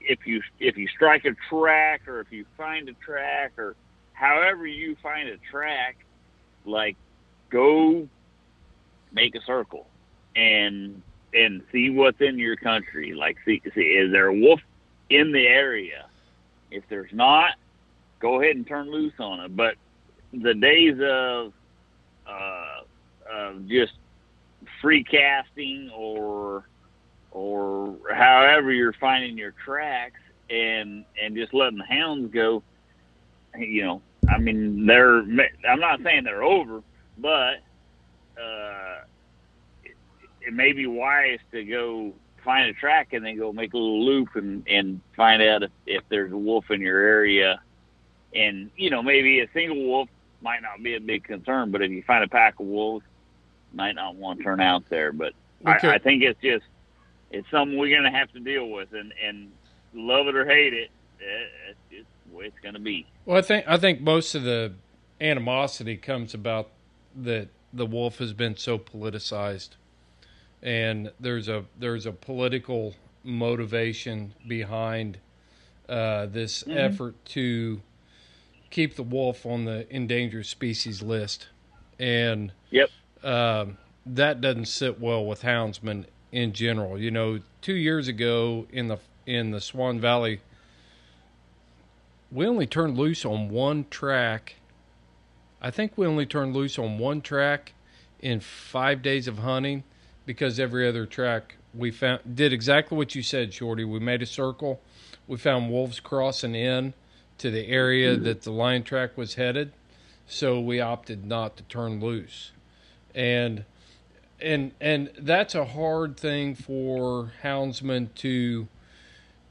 if you if you strike a track or if you find a track or however you find a track, like go make a circle and and see what's in your country. Like see see is there a wolf in the area? If there's not, go ahead and turn loose on it. But the days of uh, of just free casting or or however you're finding your tracks and and just letting the hounds go you know i mean they're i'm not saying they're over but uh it may be wise to go find a track and then go make a little loop and and find out if, if there's a wolf in your area and you know maybe a single wolf might not be a big concern but if you find a pack of wolves might not want to turn out there but Okay. I, I think it's just it's something we're gonna have to deal with, and and love it or hate it, eh, it's just the way it's gonna be. Well, I think I think most of the animosity comes about that the wolf has been so politicized, and there's a there's a political motivation behind uh, this Mhm. effort to keep the wolf on the endangered species list, and Yep. um, that doesn't sit well with houndsmen in general. You know, two years ago in the in the Swan Valley, we only turned loose on one track. I think we only turned loose on one track in five days of hunting because every other track we found did exactly what you said, Shorty. We made a circle. We found wolves crossing in to the area that the lion track was headed, so we opted not to turn loose. And and and that's a hard thing for houndsmen to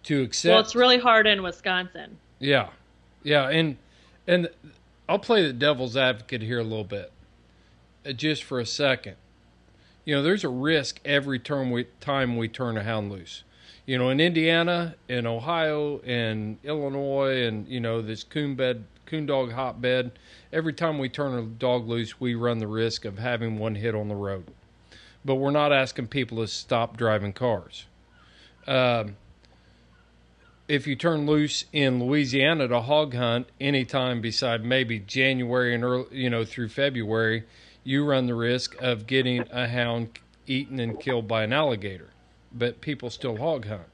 to accept. Well, it's really hard in Wisconsin. Yeah, yeah, and and I'll play the devil's advocate here a little bit, uh, just for a second. You know, there's a risk every turn we, time we turn a hound loose. You know, in Indiana, in Ohio, in Illinois, and you know this coon bed, coon dog hotbed. Every time we turn a dog loose, we run the risk of having one hit on the road. But we're not asking people to stop driving cars. Um, if you turn loose in Louisiana to hog hunt anytime beside maybe January and early, you know through February, you run the risk of getting a hound eaten and killed by an alligator. But people still hog hunt.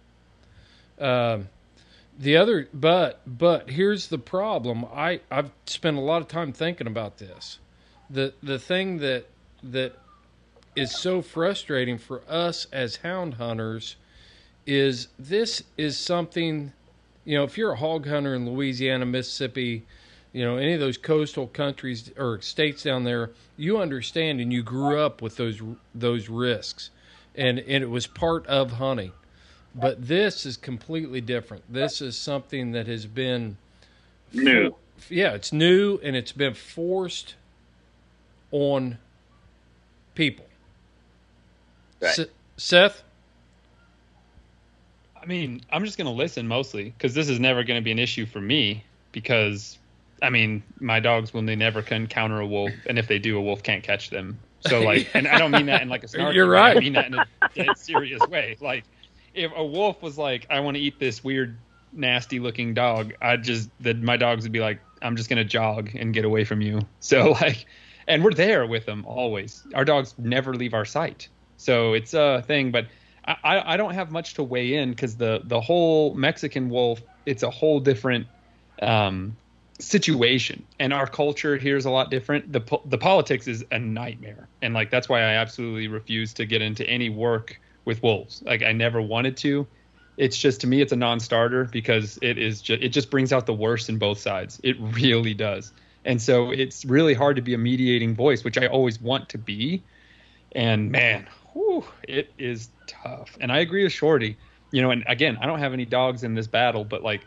Um, the other, but but here's the problem. I I've spent a lot of time thinking about this. The the thing that that is so frustrating for us as hound hunters is this is something you know if you're a hog hunter in Louisiana, Mississippi, you know any of those coastal countries or states down there, you understand and you grew up with those those risks, and and it was part of hunting. But this is completely different. This is something that has been New. yeah, it's new and it's been forced on people. Right. Se- Seth, I mean, I'm just going to listen mostly because this is never going to be an issue for me because, I mean, my dogs will they never can encounter a wolf, and if they do, a wolf can't catch them. So like, and I don't mean that in like a snarky You're way, I right. mean that in a dead serious way. Like, if a wolf was like, I want to eat this weird, nasty looking dog, I just that my dogs would be like, I'm just gonna jog and get away from you. So like, and we're there with them always. Our dogs never leave our sight. So it's a thing, but I, I I don't have much to weigh in because the the whole Mexican wolf, it's a whole different um, situation, and our culture here is a lot different. The po- the politics is a nightmare, and like that's why I absolutely refuse to get into any work with wolves. Like I never wanted to. It's just to me, it's a non-starter because it is just it just brings out the worst in both sides. It really does, and so it's really hard to be a mediating voice, which I always want to be. And man, whew, it is tough. And I agree with Shorty. You know, and again, I don't have any dogs in this battle, but like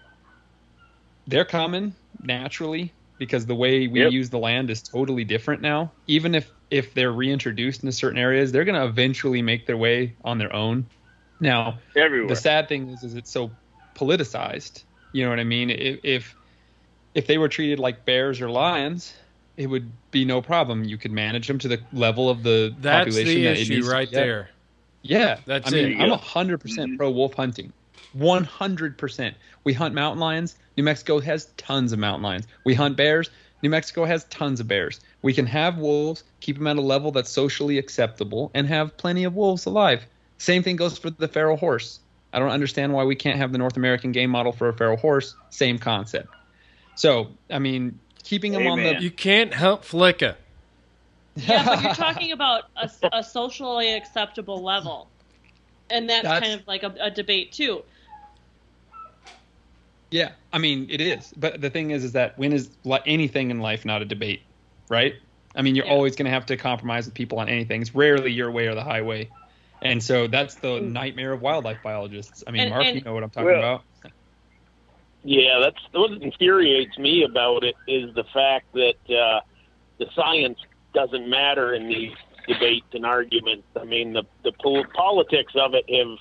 they're coming naturally. because the way we Yep. use the land is totally different now. Even if if they're reintroduced into certain areas, they're going to eventually make their way on their own. Now, Everywhere. the sad thing is, is it's so politicized. You know what I mean? If if, if they were treated like bears or lions, it would be no problem. You could manage them to the level of the That's population the that it issue needs right be there. Yeah, That's I it. mean, I'm hundred percent mm-hmm. pro wolf hunting. One hundred percent. We hunt mountain lions. New Mexico has tons of mountain lions. We hunt bears. New Mexico has tons of bears. We can have wolves, keep them at a level that's socially acceptable, and have plenty of wolves alive. Same thing goes for the feral horse. I don't understand why we can't have the North American game model for a feral horse. Same concept. So, I mean, keeping them on the You can't help flicka. Yeah, but you're talking about a, a socially acceptable level, and that's, That's- kind of like a, a debate too. Yeah, I mean it is, but the thing is, is that when is li- anything in life not a debate, right? I mean, you're always going to have to compromise with people on anything. It's rarely your way or the highway, and so that's the nightmare of wildlife biologists. I mean, And- Mark, and- you know what I'm talking Well- about. Yeah, that's what infuriates me about it is the fact that uh, the science doesn't matter in these debates and arguments. I mean, the the pol- politics of it have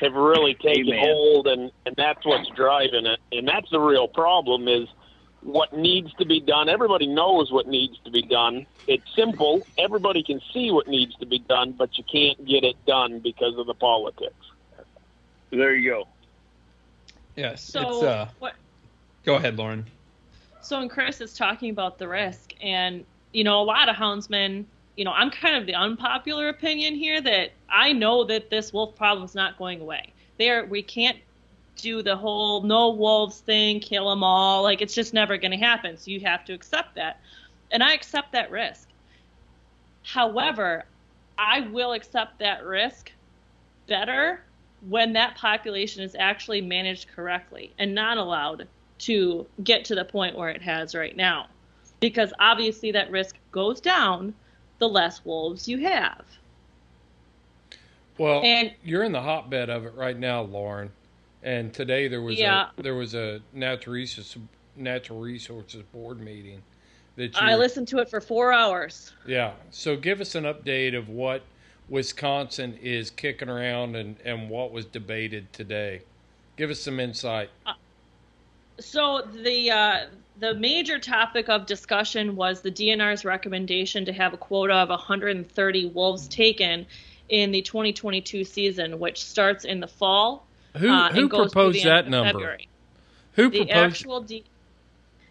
have really taken Amen. hold, and and that's what's driving it. And that's the real problem is what needs to be done. Everybody knows what needs to be done. It's simple. Everybody can see what needs to be done, but you can't get it done because of the politics. There you go. Yes, So it's uh. what? Go ahead, Lauren. So when Chris is talking about the risk, and you know, a lot of houndsmen, you know, I'm kind of the unpopular opinion here that I know that this wolf problem is not going away. There, we can't do the whole no wolves thing, kill them all. Like it's just never going to happen. So you have to accept that, and I accept that risk. However, I will accept that risk better when that population is actually managed correctly and not allowed to get to the point where it has right now. Because obviously that risk goes down the less wolves you have. Well, And- you're in the hotbed of it right now, Lauren. And today there was Yeah. a there was a natural resources natural resources board meeting that you I listened to it for four hours. Yeah. So give us an update of what Wisconsin is kicking around and, and what was debated today. Give us some insight. Uh, So the uh, the major topic of discussion was the DNR's recommendation to have a quota of 130 wolves taken in the 2022 season, which starts in the fall. Who uh, who and goes through proposed that number? February. Who the proposed actual D-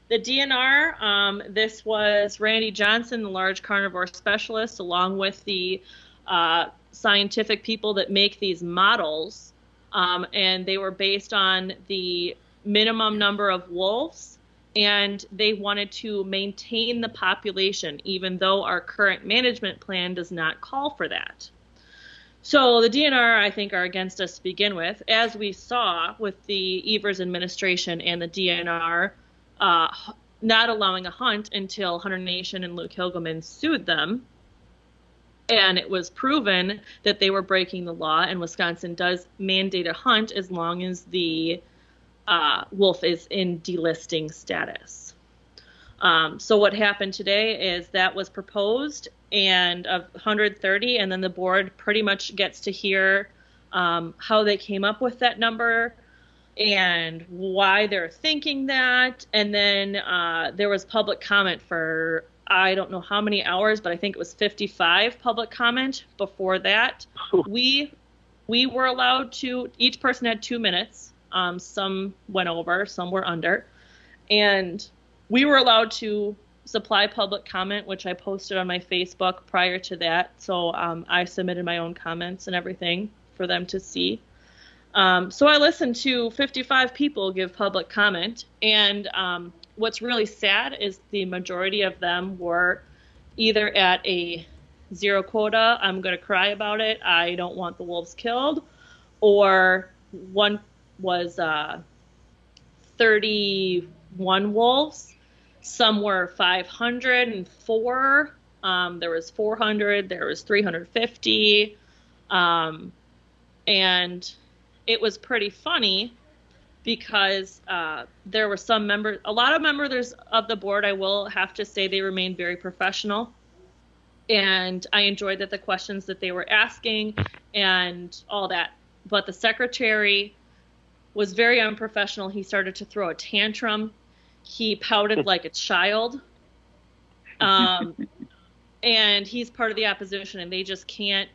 the DNR. Um, this was Randy Johnson, the large carnivore specialist, along with the uh, scientific people that make these models, um, and they were based on the minimum number of wolves. And they wanted to maintain the population, even though our current management plan does not call for that. So the DNR, I think, are against us to begin with, as we saw with the Evers administration and the DNR uh, not allowing a hunt until Hunter Nation and Luke Hilgemann sued them. And it was proven that they were breaking the law, and Wisconsin does mandate a hunt as long as the uh, wolf is in delisting status. Um, so what happened today is that was proposed and of 130, and then the board pretty much gets to hear um, how they came up with that number and why they're thinking that. And then uh, there was public comment for I don't know how many hours, but I think it was 55 public comment before that. we we were allowed to each person had two minutes. Um, some went over, some were under, and we were allowed to supply public comment, which I posted on my Facebook prior to that. So um, I submitted my own comments and everything for them to see. Um, so I listened to 55 people give public comment, and um, what's really sad is the majority of them were either at a zero quota, I'm going to cry about it, I don't want the wolves killed, or one was uh, 31 wolves. Some were 504. Um, there was 400. There was 350. Um, and it was pretty funny because uh, there were some members, a lot of members of the board. I will have to say they remained very professional, and I enjoyed that the questions that they were asking and all that. But the secretary was very unprofessional. He started to throw a tantrum. He pouted like a child. Um, and he's part of the opposition, and they just can't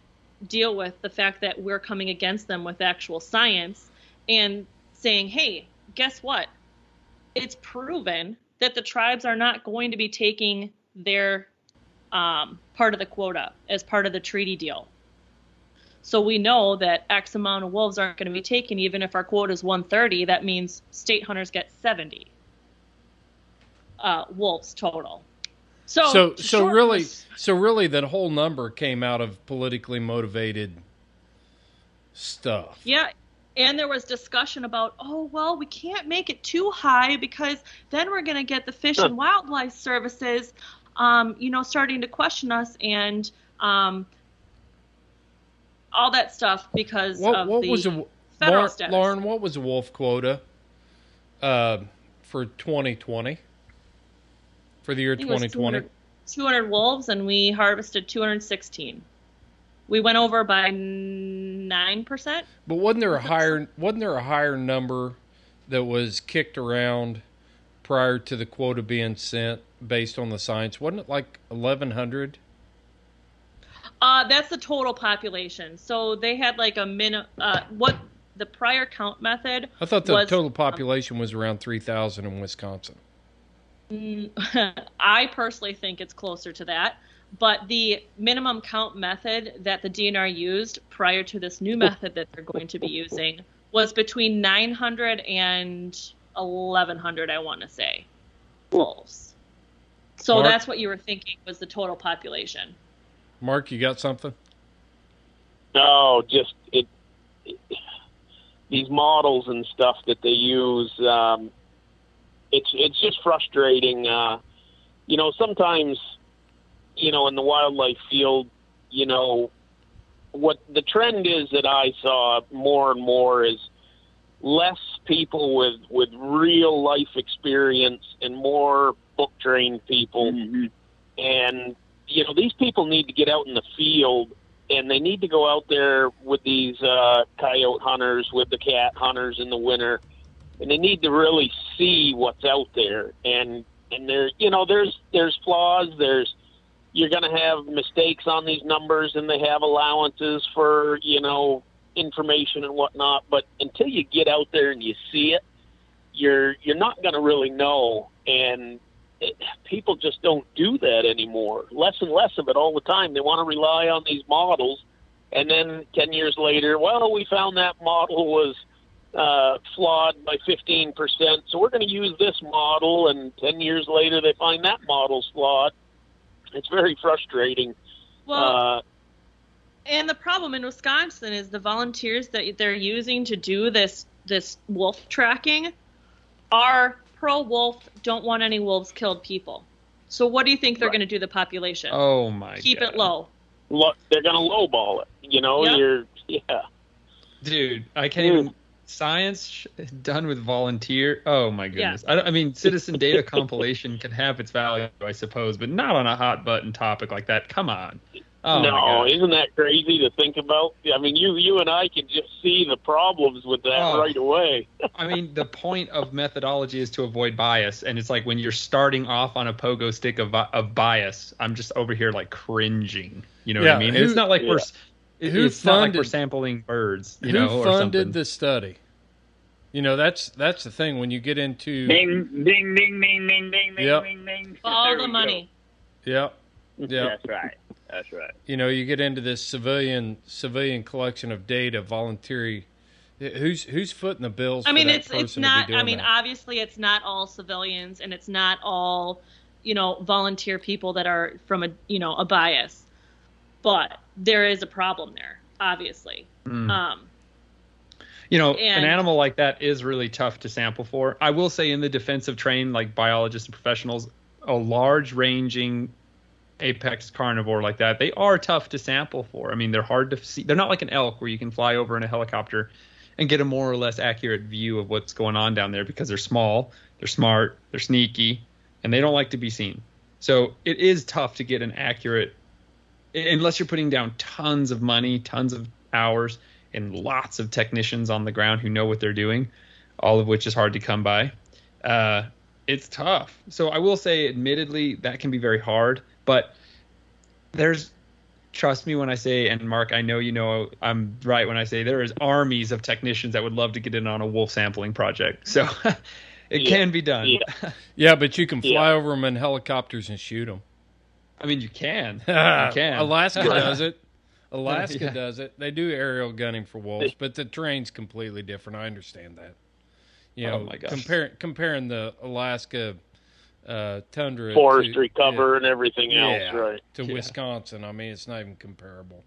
deal with the fact that we're coming against them with actual science and saying, hey, guess what? It's proven that the tribes are not going to be taking their um, part of the quota as part of the treaty deal. So we know that X amount of wolves aren't going to be taken, even if our quota is 130. That means state hunters get 70 uh, wolves total. So, so, so really, was- so really, that whole number came out of politically motivated stuff. Yeah, and there was discussion about, oh well, we can't make it too high because then we're going to get the Fish and Wildlife Services, um, you know, starting to question us and um, all that stuff because What, of what the was a federal Lauren, status. Lauren? What was the wolf quota uh, for 2020? For the year I think it was 2020, 200, 200 wolves, and we harvested 216. We went over by nine percent. but wasn't there a higher wasn't there a higher number that was kicked around prior to the quota being sent based on the science? Wasn't it like 1100? Uh, that's the total population. So they had like a min. Uh, what the prior count method? I thought the was, total population was around 3,000 in Wisconsin. I personally think it's closer to that. But the minimum count method that the DNR used prior to this new method that they're going to be using was between 900 and 1100, I want to say, wolves. So Mark? that's what you were thinking was the total population. Mark, you got something? No, just it, it these models and stuff that they use. Um, it's it's just frustrating. Uh, you know, sometimes, you know, in the wildlife field, you know, what the trend is that I saw more and more is less people with with real life experience and more book trained people. And you know, these people need to get out in the field and they need to go out there with these uh, coyote hunters, with the cat hunters in the winter, and they need to really see what's out there. And and there, you know, there's there's flaws. There's you're going to have mistakes on these numbers, and they have allowances for you know information and whatnot. But until you get out there and you see it, you're you're not going to really know. And it, people just don't do that anymore. Less and less of it all the time. They want to rely on these models, and then ten years later, well, we found that model was uh, flawed by 15%, so we're going to use this model, and 10 years later they find that model's flawed. It's very frustrating. Well, uh, And the problem in Wisconsin is the volunteers that they're using to do this this wolf tracking are pro wolf, don't want any wolves killed people. So what do you think they're going to do the population? Oh my Keep god. it low. lo- they're going to lowball it. You know, Yep. you're, yeah. Dude, I can't even science sh- done with volunteer. Oh my goodness. I, I mean, citizen data compilation can have its value, I suppose, but not on a hot button topic like that. Come on. Oh no, isn't that crazy to think about? I mean, you you and I can just see the problems with that Oh. right away. I mean, the point of methodology is to avoid bias, and it's like when you're starting off on a pogo stick of, of bias, I'm just over here like cringing. You know what I mean? who- it's not like we're yeah. it- Who it's not like we're funded- sampling birds, you Who know, or funded the study? You know, that's that's the thing when you get into Ding, ding, ding, ding, ding, ding, ding, Yep. ding, ding. Follow There the we go. money. yeah, yeah. That's right. That's right. you know, you get into this civilian civilian collection of data, voluntary. Who's who's footing the bills? I for mean, that it's it's person to be not. I mean, that? obviously, it's not all civilians, and it's not all, you know, volunteer people that are from a you know a bias, but there is a problem there, obviously. Mm. Um, You know, And- an animal like that is really tough to sample for. I will say, in the defense of trained like biologists and professionals, a large ranging apex carnivore like that, they are tough to sample for. I mean, they're hard to see. They're not like an elk where you can fly over in a helicopter and get a more or less accurate view of what's going on down there because they're small, they're smart, they're sneaky, and they don't like to be seen. So it is tough to get an accurate unless you're putting down tons of money, tons of hours, and lots of technicians on the ground who know what they're doing, all of which is hard to come by. Uh, it's tough. So I will say, admittedly, that can be very hard. But there's, trust me when I say, and Mark, I know you know I'm right when I say there is armies of technicians that would love to get in on a wolf sampling project. So it Yeah. can be done. Yeah. Yeah, but you can fly Yeah. over them in helicopters and shoot them. I mean, you can. You can. Alaska does it. Alaska Yeah. does it. They do aerial gunning for wolves, but the terrain's completely different. I understand that. You oh know, Oh, my gosh. compare, comparing the Alaska uh, tundra Forestry to, cover yeah, and everything else, right? to Yeah. Wisconsin. I mean, it's not even comparable.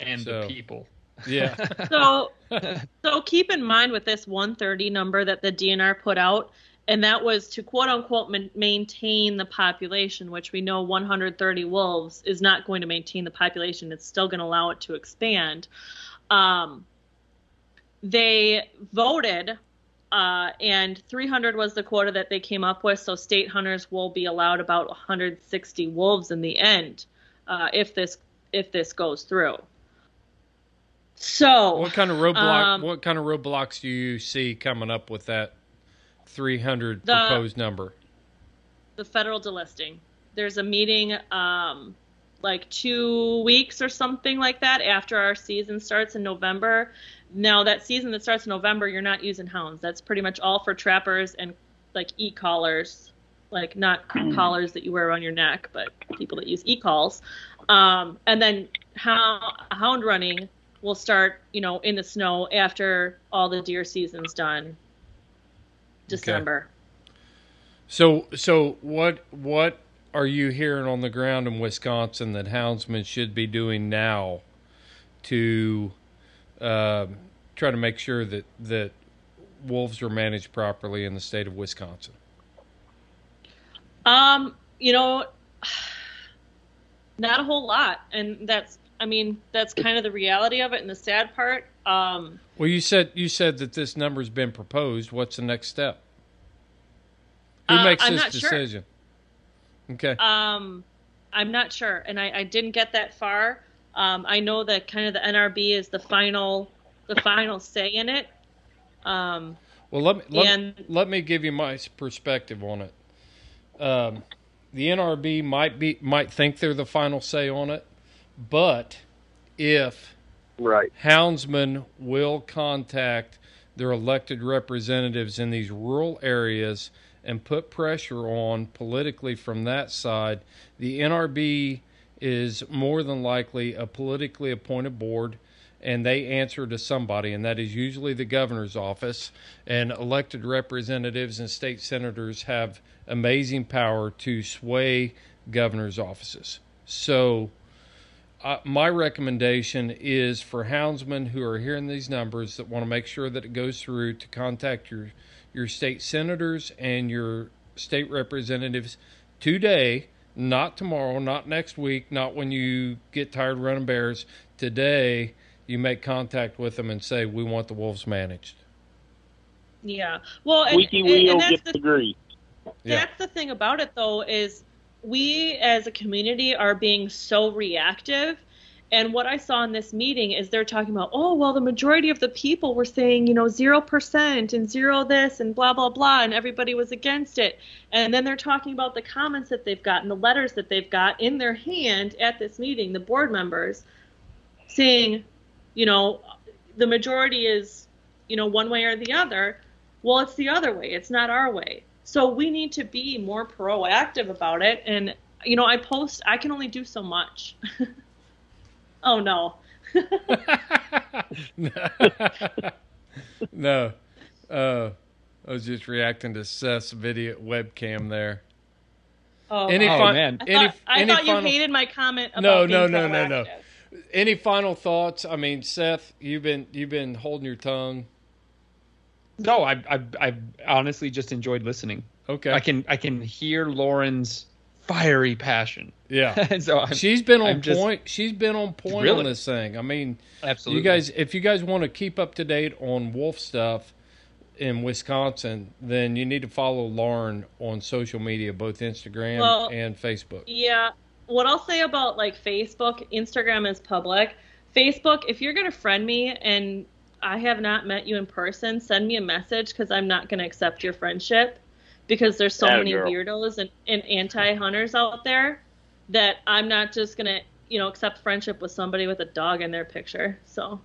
and So- the people. Yeah. So, so keep in mind with this 130 number that the DNR put out, and that was to quote unquote ma- maintain the population, which we know 130 wolves is not going to maintain the population. It's still going to allow it to expand. Um, they voted, uh, and 300 was the quota that they came up with. So state hunters will be allowed about 160 wolves in the end, uh, if this if this goes through. So What kind of roadblock? Um, what kind of roadblocks do you see coming up with that 300 The- proposed number? the federal delisting. There's a meeting um, like two weeks or something like that after our season starts in November. Now that season that starts in November, you're not using hounds. That's pretty much all for trappers and like e-collars, like not collars that you wear around your neck, but people that use e-calls. Um, and then hound, hound running will start, you know, in the snow after all the deer season's done. December. So, so what what are you hearing on the ground in Wisconsin that houndsmen should be doing now to um try to make sure that that wolves are managed properly in the state of Wisconsin? Um, you know, not a whole lot, and that's I mean that's kind of the reality of it. And the sad part, um, Well, you said you said that this number's been proposed. What's the next step? Who Uh, makes I'm this not sure. decision? Okay. um, I'm not sure, and I, I didn't get that far. Um, I know that kind of the NRB is the final the final say in it. Um, Well, let me let, And- let me give you my perspective on it. Um, the NRB might be might think they're the final say on it, but if Right. houndsmen will contact their elected representatives in these rural areas and put pressure on politically from that side, the NRB is more than likely a politically appointed board and they answer to somebody, and that is usually the governor's office. And elected representatives and state senators have amazing power to sway governor's offices. So, uh, my recommendation is for houndsmen who are hearing these numbers that want to make sure that it goes through to contact your your state senators and your state representatives today, not tomorrow, not next week, not when you get tired running bears. Today, you make contact with them and say, "We want the wolves managed." yeah, well, and, Squeaky and, wheel and that's gets the the grease. Yeah. That's the thing about it, though, is we as a community are being so reactive. And what I saw in this meeting is they're talking about, oh, well, the majority of the people were saying, you know, 0% and zero this and blah, blah, blah, and everybody was against it. And then they're talking about the comments that they've gotten, the letters that they've got in their hand at this meeting, the board members saying, you know, the majority is, you know, one way or the other. Well, it's the other way. It's not our way. So we need to be more proactive about it. And, you know, I post, I can only do so much. oh, no. no, uh, I was just reacting to Seth's video webcam there. Oh, Any Oh, fin- man. I any thought, I any thought you final- hated my comment about No, being no, no, no, no. Any final thoughts? I mean, Seth, you've been you've been holding your tongue. No, I, I I honestly just enjoyed listening. Okay. I can I can hear Lauren's fiery passion. Yeah. And so I'm, she's been on I'm just- point. She's been on point on Really? this thing. I mean, Absolutely. You guys, if you guys want to keep up to date on wolf stuff in Wisconsin, then you need to follow Lauren on social media, both Instagram Well, and Facebook. Yeah. What I'll say about like Facebook, Instagram is public. Facebook, if you're going to friend me and I have not met you in person, send me a message because I'm not going to accept your friendship because there's so Atta many girl. weirdos and, and anti hunters out there that I'm not just going to, you know, accept friendship with somebody with a dog in their picture. So,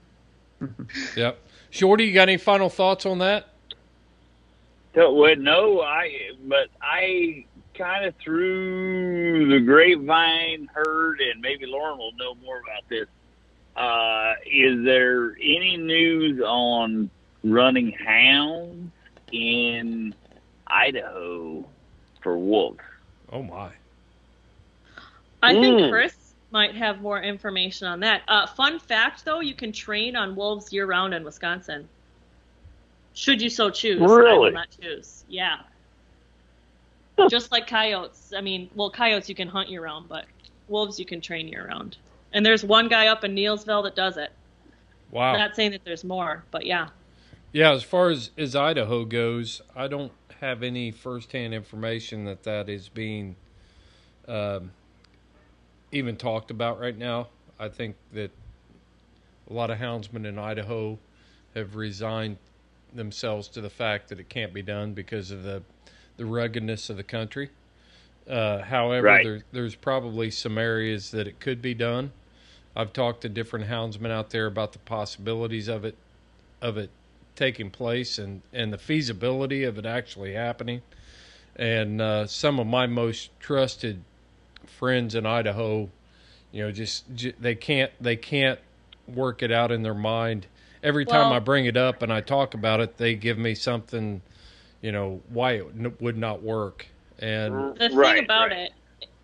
Yep. Shorty, you got any final thoughts on that? So, well, no, I but I kind of through the grapevine heard, and maybe Lauren will know more about this. Uh, is there any news on running hounds in Idaho for wolves? Oh my! I think Mm. Chris might have more information on that. Uh, fun fact, though, you can train on wolves year round in Wisconsin. Should you so choose. I will Really? not choose. Yeah. Just like coyotes. I mean, well, coyotes you can hunt year round, but wolves you can train year round. And there's one guy up in Neillsville that does it. Wow. Not saying that there's more, but yeah. Yeah, as far as, as Idaho goes, I don't have any firsthand information that that is being um, even talked about right now. I think that a lot of houndsmen in Idaho have resigned themselves to the fact that it can't be done because of the the ruggedness of the country. Uh, however, Right. there, there's probably some areas that it could be done. I've talked to different houndsmen out there about the possibilities of it of it taking place and, and the feasibility of it actually happening. And uh, some of my most trusted friends in Idaho, you know, just, j they can't they can't work it out in their mind. Every time Well- I bring it up and I talk about it, they give me something, you know, why it n- would not work. And The thing about it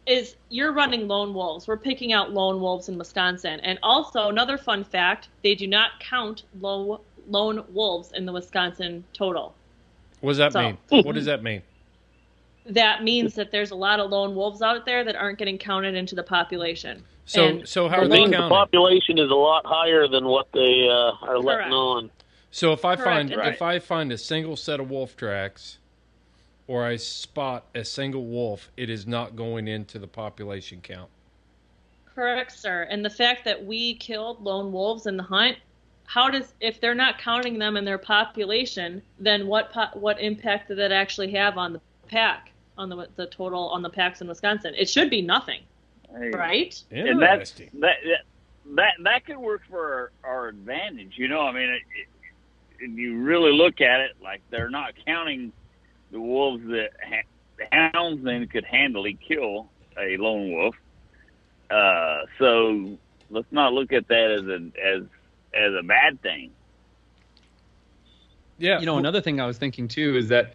is you're running lone wolves. We're picking out lone wolves in Wisconsin. And also, another fun fact they do not count low, lone wolves in the Wisconsin total. what does that So- mean? What does that mean? That means that there's a lot of lone wolves out there that aren't getting counted into the population. So And so how the are they lone- The population is a lot higher than what they uh, are Correct. letting on. So if I Correct, find and if I find a single set of wolf tracks, or I spot a single wolf, it is not going into the population count. Correct, sir. And the fact that we killed lone wolves in the hunt, how does if they're not counting them in their population, then what po- what impact did that actually have on the pack, on the the total on the packs in Wisconsin? It should be nothing, right? and that, that that that could work for our, our advantage. You know, I mean, it, it, if you really look at it, like they're not counting the wolves that ha- the hounds then could handily kill a lone wolf. Uh, so let's not look at that as a as as a bad thing. Yeah. You know, another thing I was thinking too is that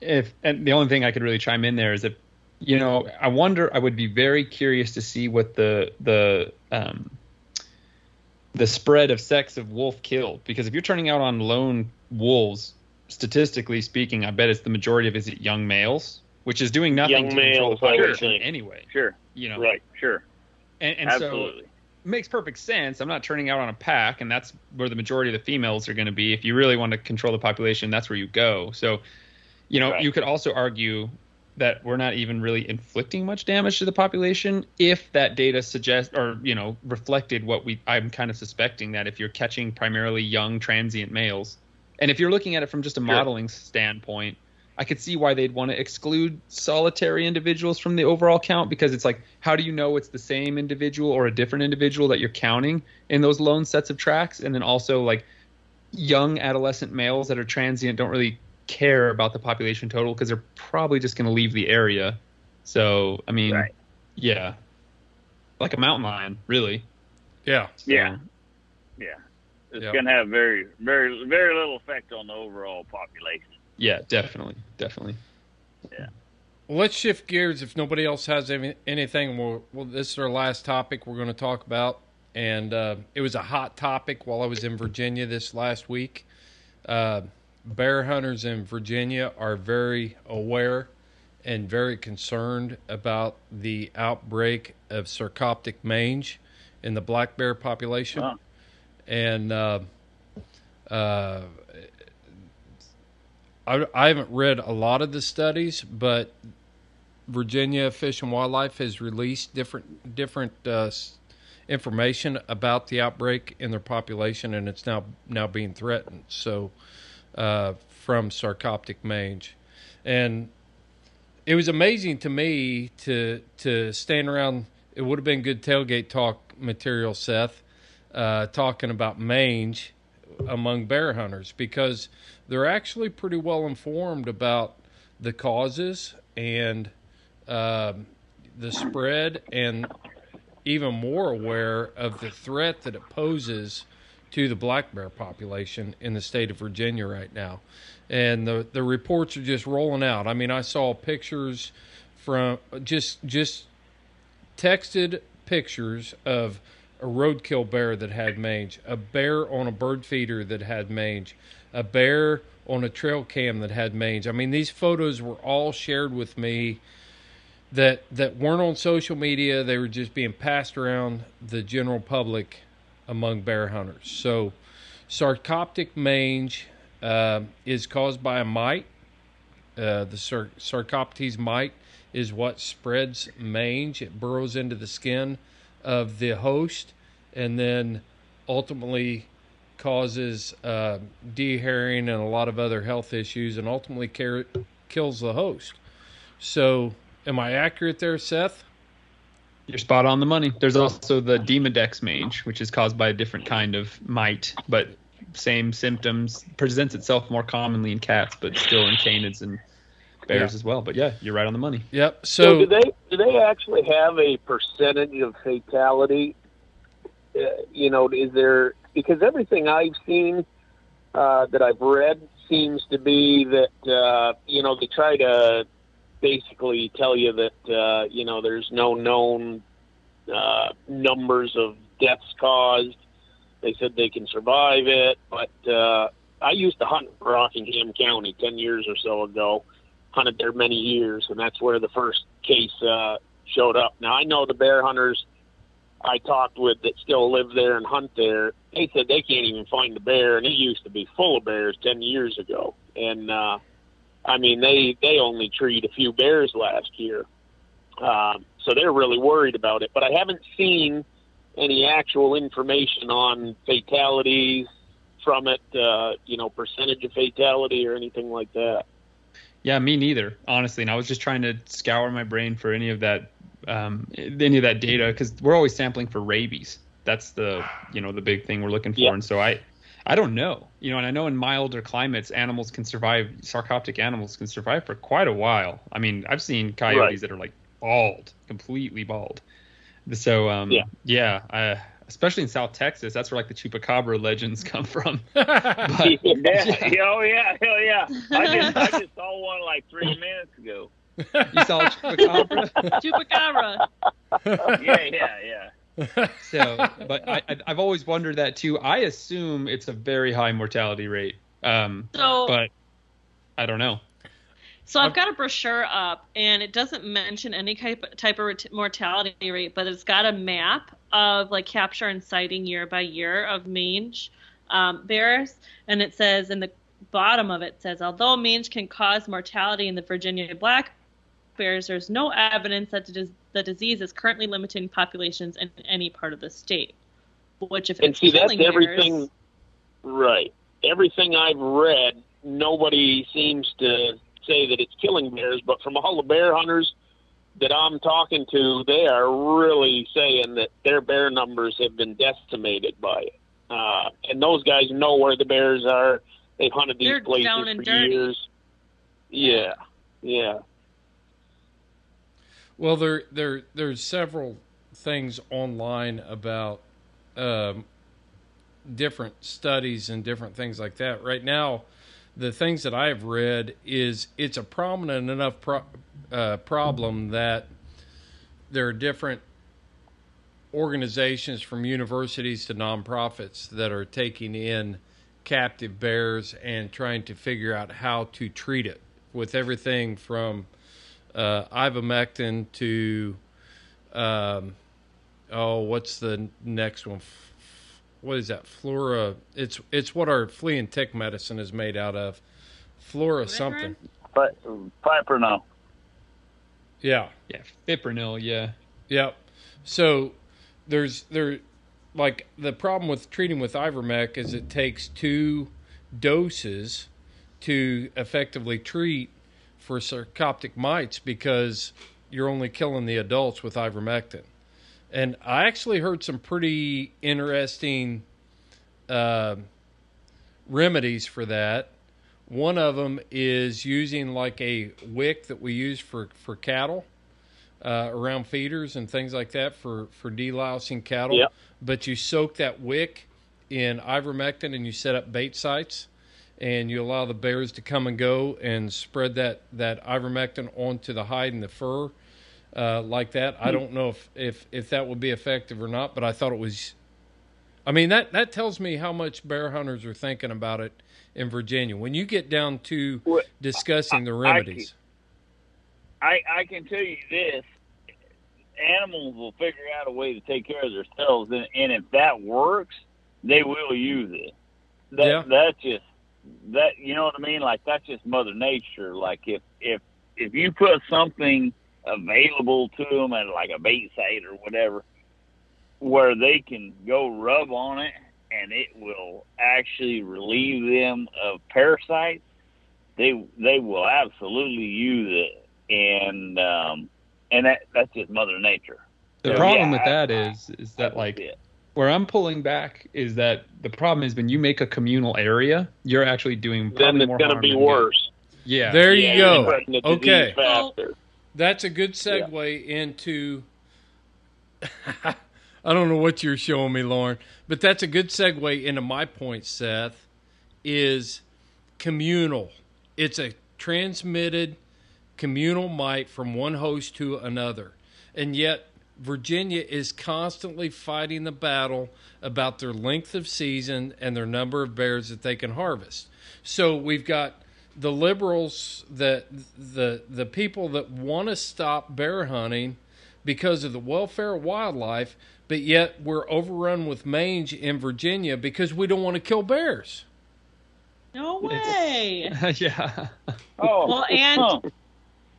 if, and the only thing I could really chime in there is if, you know, I wonder, I would be very curious to see what the, the, um, the spread of sex of wolf killed. Because if you're turning out on lone wolves, statistically speaking, I bet it's the majority of is it young males, which is doing nothing Young to control the males, I would population think. anyway. Sure. You know, Right. Sure. and, and Absolutely. so it makes perfect sense. I'm not turning out on a pack, and that's where the majority of the females are going to be. If you really want to control the population, that's where you go. So, you know, Right. you could also argue that we're not even really inflicting much damage to the population if that data suggests or you know reflected what we I'm kind of suspecting that if you're catching primarily young transient males and if you're looking at it from just a modeling standpoint I could see why they'd want to exclude solitary individuals from the overall count because it's like, how do you know it's the same individual or a different individual that you're counting in those lone sets of tracks? And then also, like, young adolescent males that are transient don't really care about the population total because they're probably just going to leave the area. So, I mean, yeah, like a mountain lion, really. Yeah. Yeah. Yeah. It's Yep. going to have very, very, very little effect on the overall population. Yeah, definitely, definitely. Yeah. Well, let's shift gears. If nobody else has any, anything, we'll, well, this is our last topic we're going to talk about. And uh, it was a hot topic while I was in Virginia this last week. Uh, bear hunters in Virginia are very aware and very concerned about the outbreak of sarcoptic mange in the black bear population. Huh. And uh, uh, I, I haven't read a lot of the studies, but Virginia Fish and Wildlife has released different different uh, information about the outbreak in their population, and it's now now being threatened. So, uh, from sarcoptic mange, and it was amazing to me to to stand around. It would have been good tailgate talk material, Seth, uh, talking about mange among bear hunters because they're actually pretty well informed about the causes and um the spread, and even more aware of the threat that it poses to the black bear population in the state of Virginia right now. And the the reports are just rolling out. I mean, I saw pictures from just just texted pictures of a roadkill bear that had mange, a bear on a bird feeder that had mange, a bear on a trail cam that had mange. I mean, these photos were all shared with me that that weren't on social media. They were just being passed around the general public among bear hunters. So, sarcoptic mange uh, is caused by a mite. Uh, the sar- Sarcoptes mite is what spreads mange. It burrows into the skin of the host and then ultimately causes uh, dehairing and a lot of other health issues and ultimately car- kills the host. So, am I accurate there, Seth? You're spot on the money. There's also the Demodex mange, which is caused by a different kind of mite, but same symptoms. Presents itself more commonly in cats, but still in canids and bears Yeah. as well. But yeah, you're right on the money. Yep. So, So, do they do they actually have a percentage of fatality? Uh, you know, is there because everything I've seen uh, that I've read seems to be that uh, you know they try to basically tell you that uh, you know there's no known uh, numbers of deaths caused. They said they can survive it, but uh, I used to hunt in Rockingham County ten years or so ago. Hunted there many years, and that's where the first case uh, showed up. Now I know the bear hunters I talked with that still live there and hunt there. They said they can't even find the bear, and it used to be full of bears ten years ago. And uh, I mean, they they only treed a few bears last year, um, so they're really worried about it. But I haven't seen any actual information on fatalities from it. Uh, you know, percentage of fatality or anything like that. Yeah, me neither, honestly. And I was just trying to scour my brain for any of that, um, any of that data, because we're always sampling for rabies. That's the, you know, the big thing we're looking for. Yeah. And so I, I don't know, you know, and I know in milder climates, animals can survive. Sarcoptic animals can survive for quite a while. I mean, I've seen coyotes Right. that are like bald, completely bald. So, um, Yeah. yeah, I, especially in South Texas, that's where like the chupacabra legends come from. yeah, Yeah. oh yeah, hell yeah. I just I just saw one like three minutes ago. you saw a chupacabra? Chupacabra. Yeah, yeah, yeah. so but I, I i've always wondered that too i assume it's a very high mortality rate um So, but i don't know so I've got a brochure up, and it doesn't mention any type type of mortality rate, but it's got a map of like capture and sighting year by year of mange um, bears, and it says in the bottom of it says although mange can cause mortality in the Virginia black bears, there's no evidence that the, the disease is currently limiting populations in any part of the state. Which, if and it's see that's killing everything right everything i've read nobody seems to say that it's killing bears but from all the bear hunters that i'm talking to they are really saying that their bear numbers have been decimated by it uh, and those guys know where the bears are they've hunted these They're places down and for dirty. years yeah yeah well, there there there's several things online about um, different studies and different things like that. Right now, the things that I've read is it's a prominent enough pro- uh, problem that there are different organizations from universities to nonprofits that are taking in captive bears and trying to figure out how to treat it with everything from uh, ivermectin to, um, oh, what's the next one? What is that? Flora. It's it's what our flea and tick medicine is made out of. Flora something. But Piper, no. Yeah. Yeah, fipronil. Yeah. Yep. So there's there like the problem with treating with ivermec is it takes two doses to effectively treat for sarcoptic mites because you're only killing the adults with ivermectin. And I actually heard some pretty interesting uh, remedies for that. One of them is using like a wick that we use for, for cattle uh, around feeders and things like that for, for delousing cattle. Yep. But you soak that wick in ivermectin and you set up bait sites and you allow the bears to come and go and spread that, that ivermectin onto the hide and the fur uh, like that. I don't know if, if, if that would be effective or not, but I thought it was. I mean that that tells me how much bear hunters are thinking about it in Virginia. When you get down to discussing the remedies, I I can tell you this: animals will figure out a way to take care of themselves, and, and if that works, they will use it. That Yeah. that's just that you know what I mean. Like that's just Mother Nature. Like if if if you put something available to them at like a bait site or whatever, where they can go rub on it and it will actually relieve them of parasites, they they will absolutely use it, and um, and that that's just Mother Nature. The So, problem yeah, with I- that is is that like where I'm pulling back is that the problem is when you make a communal area, you're actually doing Then it's more going to harm be than good. worse. Yeah. There Yeah, you you're go. the Okay. faster. That's a good segue into. I don't know what you're showing me, Lauren, but that's a good segue into my point, Seth. Is communal. It's a transmitted communal mite from one host to another. And yet, Virginia is constantly fighting the battle about their length of season and their number of bears that they can harvest. So we've got the liberals that the the people that want to stop bear hunting because of the welfare of wildlife, but yet we're overrun with mange in Virginia because we don't want to kill bears. No way. yeah. Oh, Well, and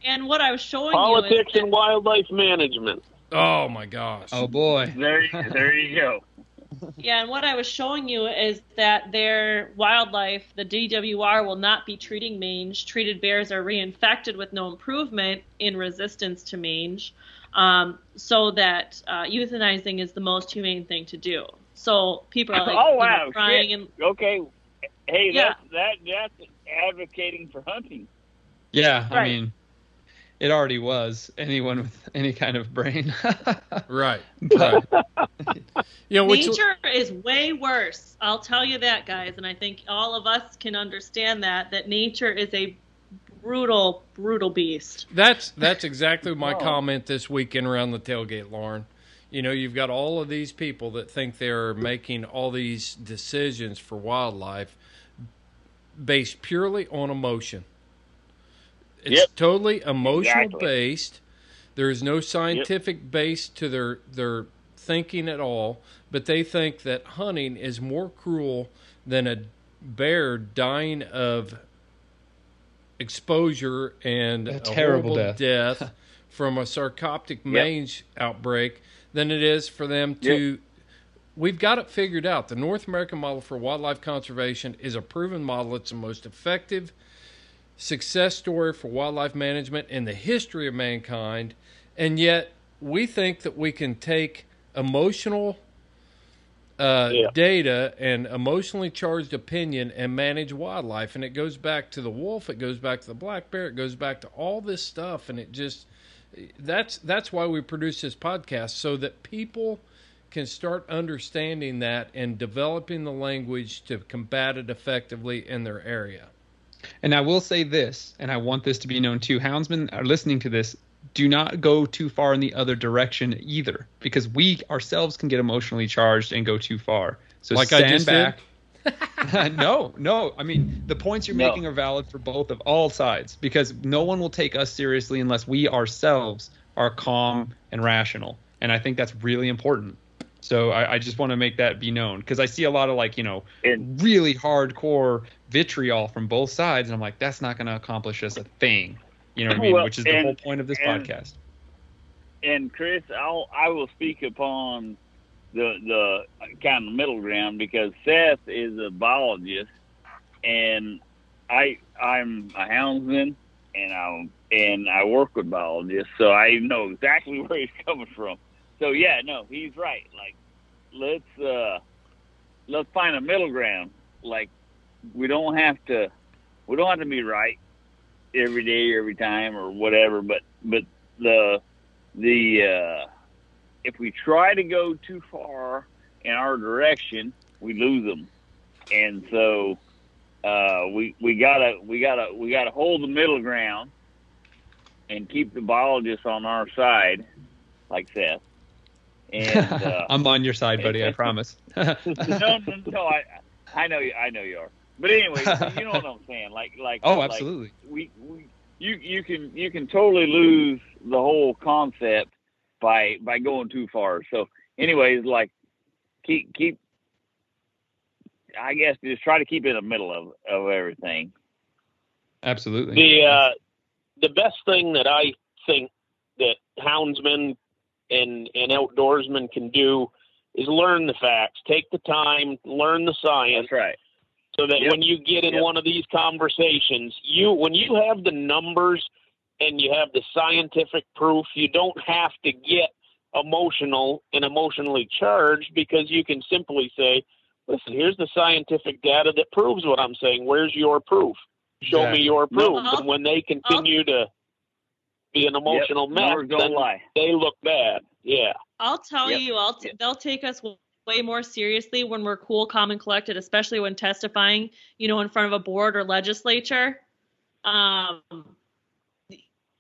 and what I was showing Politics you is and wildlife management. Oh my gosh. Oh boy. There, there you go. Yeah, and what I was showing you is that their wildlife, the DWR, will not be treating mange. Treated bears are reinfected with no improvement in resistance to mange, um, so that uh, euthanizing is the most humane thing to do. So people are like, oh you know, wow, crying shit. and okay. Hey, Yeah. that's that that's advocating for hunting. Yeah, I mean, it already was. Anyone with any kind of brain. Right. But You know, which nature is way worse. I'll tell you that, guys, and I think all of us can understand that that nature is a brutal, brutal beast. That's that's exactly my Oh. comment this weekend around the tailgate, Lauren. You know, you've got all of these people that think they're making all these decisions for wildlife based purely on emotion. It's Yep. totally emotional Exactly. based. There is no scientific base to their their thinking at all, but they think that hunting is more cruel than a bear dying of exposure and A a, terrible horrible death. death from a sarcoptic mange outbreak than it is for them to. We've got it figured out. The North American model for wildlife conservation is a proven model. It's the most effective success story for wildlife management in the history of mankind. And yet, we think that we can take emotional uh, Yeah. data and emotionally charged opinion and manage wildlife. And it goes back to the wolf, it goes back to the black bear, it goes back to all this stuff. And it just that's that's why we produce this podcast so that people can start understanding that and developing the language to combat it effectively in their area. And I will say this, and I want this to be known too. Houndsmen are listening to this. Do not go too far in the other direction either, because we ourselves can get emotionally charged and go too far. So Like I stand just back. no, no. I mean, the points you're No. making are valid for both of all sides because no one will take us seriously unless we ourselves are calm and rational. And I think that's really important. So I, I just want to make that be known because I see a lot of like, you know, really hardcore vitriol from both sides. And I'm like, that's not going to accomplish us a thing. You know what I mean? Well, Which is the and- whole point of this and- podcast. and Chris, I'll I will speak upon the the kind of middle ground because Seth is a biologist, and I I'm a houndsman, and I and I work with biologists, so I know exactly where he's coming from. So yeah, no, he's right. Like let's uh let's find a middle ground. Like we don't have to we don't have to be right every day, every time, or whatever. But but the the uh, if we try to go too far in our direction, we lose them, and so uh, we we gotta we gotta we gotta hold the middle ground and keep the biologists on our side, like Seth. And uh, I'm on your side, buddy. I promise. no, no, no, I I know you I know you are. But anyway, you know what I'm saying? Like like Oh, like, absolutely. we, we you you can you can totally lose the whole concept by by going too far. So anyways, like keep keep I guess just try to keep in the middle of of everything. Absolutely. The uh, the best thing that I think that houndsmen and and outdoorsmen can do is learn the facts, take the time, learn the science. That's right. So that Yep. when you get in Yep. one of these conversations, you when you have the numbers and you have the scientific proof, you don't have to get emotional and emotionally charged because you can simply say, "Listen, here's the scientific data that proves what I'm saying. Where's your proof? Show Exactly. me your proof." No. And uh-huh. when they continue to be an emotional Yep. mess, then lie. they look bad. Yeah. I'll tell Yep. you, I'll t- they'll take us w- way more seriously when we're cool, calm, and collected, especially when testifying, you know, in front of a board or legislature. Um,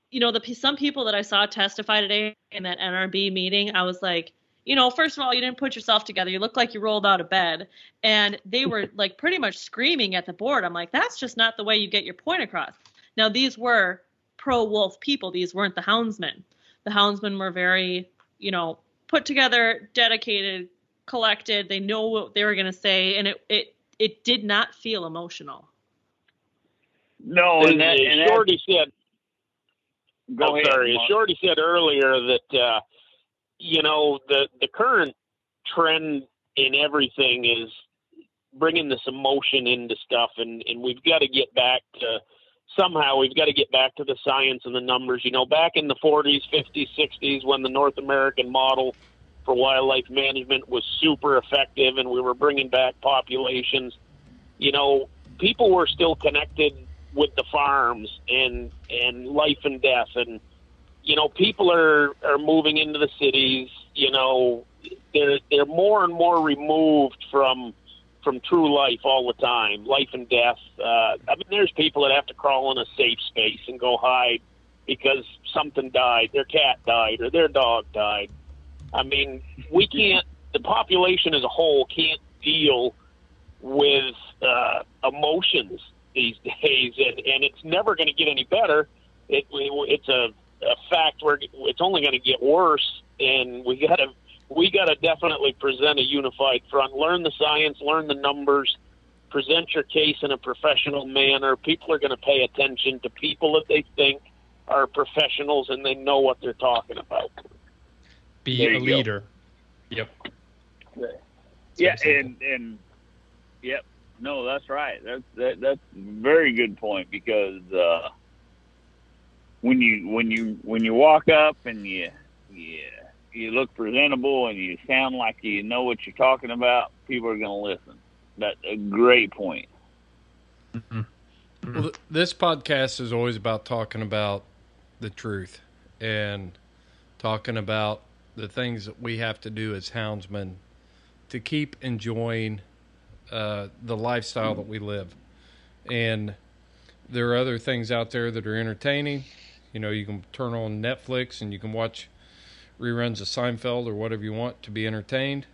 you know, the some people that I saw testify today in that NRB meeting, I was like, you know, first of all, you didn't put yourself together. You look like you rolled out of bed, and they were like pretty much screaming at the board. I'm like, that's just not the way you get your point across. Now, these were pro wolf people. These weren't the houndsmen. The houndsmen were very, you know, put together, dedicated, collected. They know what they were going to say, and it it it did not feel emotional. No, and, and that, and that, Shorty said, go I'm ahead. sorry. Mark. Shorty said earlier that uh, you know the the current trend in everything is bringing this emotion into stuff, and and we've got to get back to somehow we've got to get back to the science and the numbers. You know, back in the 40s, 50s, 60s, when the North American model for wildlife management was super effective, and we were bringing back populations. You know, people were still connected with the farms and and life and death and you know people are are moving into the cities you know. They're they're more and more removed from from true life all the time life and death. Uh i mean there's people that have to crawl in a safe space and go hide because something died. Their cat died or their dog died i mean we can't the population as a whole can't deal with uh, emotions these days, and, and it's never going to get any better. It, it's a, a fact where it's only going to get worse, and we got to we got to definitely present a unified front. Learn the science, learn the numbers, present your case in a professional manner. People are going to pay attention to people that they think are professionals and they know what they're talking about. Be There a you go. leader. Yep. Yeah, So and and yep, no, that's right. That's that, that's very good point because uh, when you when you when you walk up and you you you look presentable and you sound like you know what you're talking about, people are going to listen. That's a great point. Well, th- this podcast is always about talking about the truth and talking about the things that we have to do as houndsmen to keep enjoying uh, the lifestyle that we live. And there are other things out there that are entertaining. You know, you can turn on Netflix and you can watch reruns of Seinfeld or whatever you want to be entertained.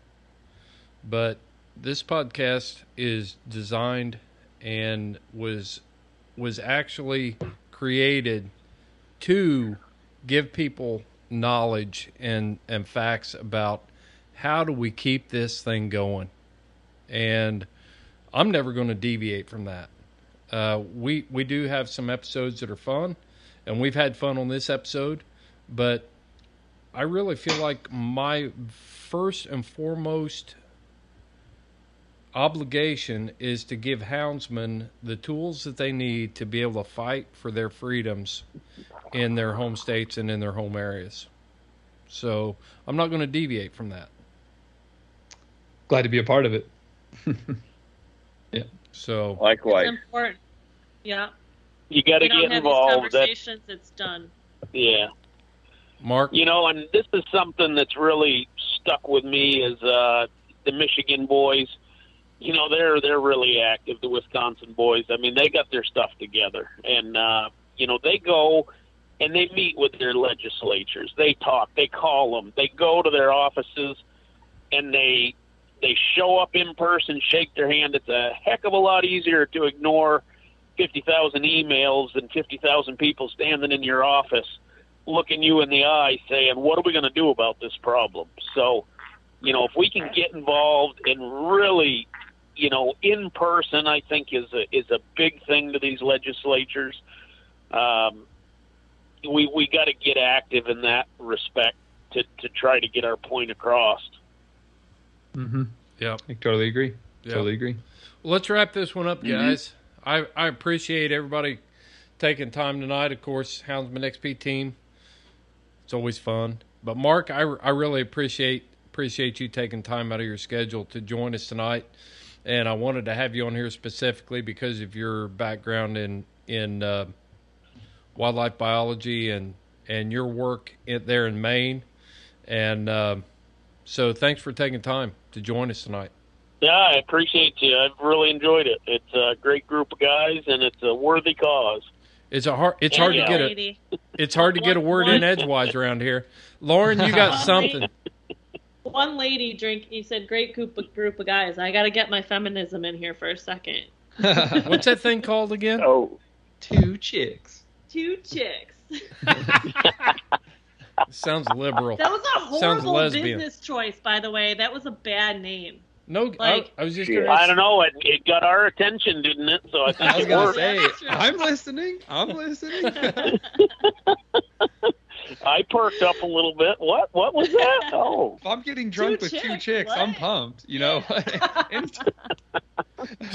But this podcast is designed and was was actually created to give people knowledge and and facts about how do we keep this thing going. And i'm never going to deviate from that. Uh, we we do have some episodes that are fun and we've had fun on this episode but i really feel like my first and foremost obligation is to give houndsmen the tools that they need to be able to fight for their freedoms in their home states and in their home areas. So I'm not going to deviate from that. Glad to be a part of it. yeah. So likewise, It's important. Yeah. You got to get have involved. These That's conversations, it's done. Yeah. Mark? You know, and this is something that's really stuck with me is uh, the Michigan boys. You know, they're they're really active. The Wisconsin boys. I mean, they got their stuff together, and uh, you know, they go and they meet with their legislatures. They talk. They call them. They go to their offices, and they they show up in person, shake their hand. It's a heck of a lot easier to ignore fifty thousand emails than fifty thousand people standing in your office looking you in the eye saying, What are we going to do about this problem? So, you know, if we can get involved and really, you know, in person, I think is a, is a big thing to these legislatures. Um, we we got to get active in that respect to, to try to get our point across. Mm-hmm. Yeah. I totally agree. Yeah. Totally agree. Well, let's wrap this one up, Mhm. guys. I, I appreciate everybody taking time tonight. Of course, Houndsman XP team. It's always fun. But Mark, I, I really appreciate appreciate you taking time out of your schedule to join us tonight. And I wanted to have you on here specifically because of your background in in uh, wildlife biology and and your work in, there in Maine. And uh, so, thanks for taking time to join us tonight. Yeah, I appreciate you. I've really enjoyed it. It's a great group of guys, and it's a worthy cause. It's a hard. It's hard to get a. It's hard to get a word in edgewise around here. Lauren, you got something. One lady drink. He said, "Great group of group of guys." I got to get my feminism in here for a second. What's that thing called again? Oh, Two chicks. Two chicks. Sounds liberal. That was a Sounds horrible lesbian. business choice, by the way. That was a bad name. No, Like- I, I was just. Gonna I don't know. It, it got our attention, didn't it? So I think I was it gonna worked. say, I'm listening. I'm listening. I perked up a little bit. What? What was that? Oh, if I'm getting drunk Two with two chicks, chicks, I'm pumped. You know.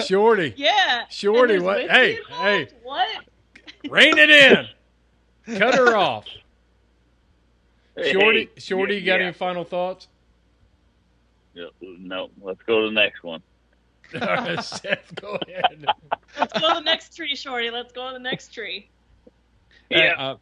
Shorty, Yeah. Shorty, what- hey, involved? hey. What? rein it in. Cut her off. Shorty, Hey, Shorty, you yeah, got yeah. any final thoughts? No, let's go to the next one. Seth, go ahead. Let's go to the next tree, Shorty. Let's go to the next tree. Yeah. Uh,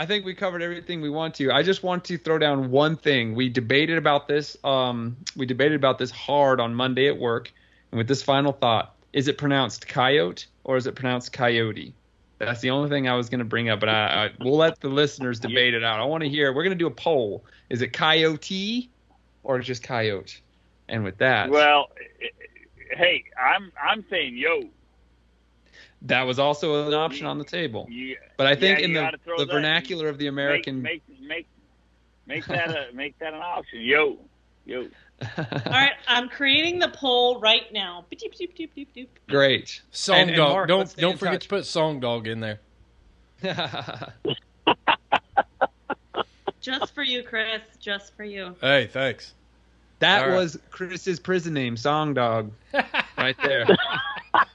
I think we covered everything we want to. I just want to throw down one thing. We debated about this. Um, we debated about this hard on Monday at work, and with this final thought: is it pronounced coyote or is it pronounced coyote? That's the only thing I was going to bring up, but I, I we'll let the listeners debate it out. I want to hear. We're going to do a poll. Is it coyote or just coyote? And with that, Well, hey, I'm I'm saying yo. That was also an option on the table. You, But I think yeah, in the, the that- vernacular of the American. make make make, make that a make that an option. Yo, yo. All right, I'm creating the poll right now. Beep, beep, beep, beep, beep. Great. Song And- and dog. Mark, don't don't forget touch. to put song dog in there. Just for you, Chris. Just for you. Hey, thanks. That All right. was Chris's prison name, Song Dog, right there.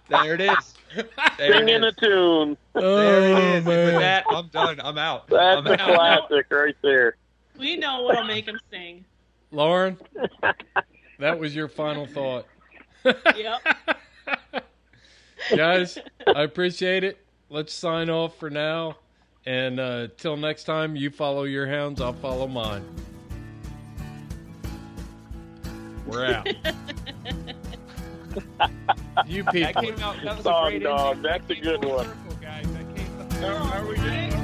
there it is. There it singing a is. tune. There Oh it is. Man. with that, I'm done. I'm out. That's I'm a out. classic right there. We know what'll make him sing. Lauren, that was your final thought. Yep. Guys, I appreciate it. Let's sign off for now. And uh, till next time, you follow your hounds, I'll follow mine. We're out. you That people. came out. That was a great dog. That's a good one. guys. That came- Are we?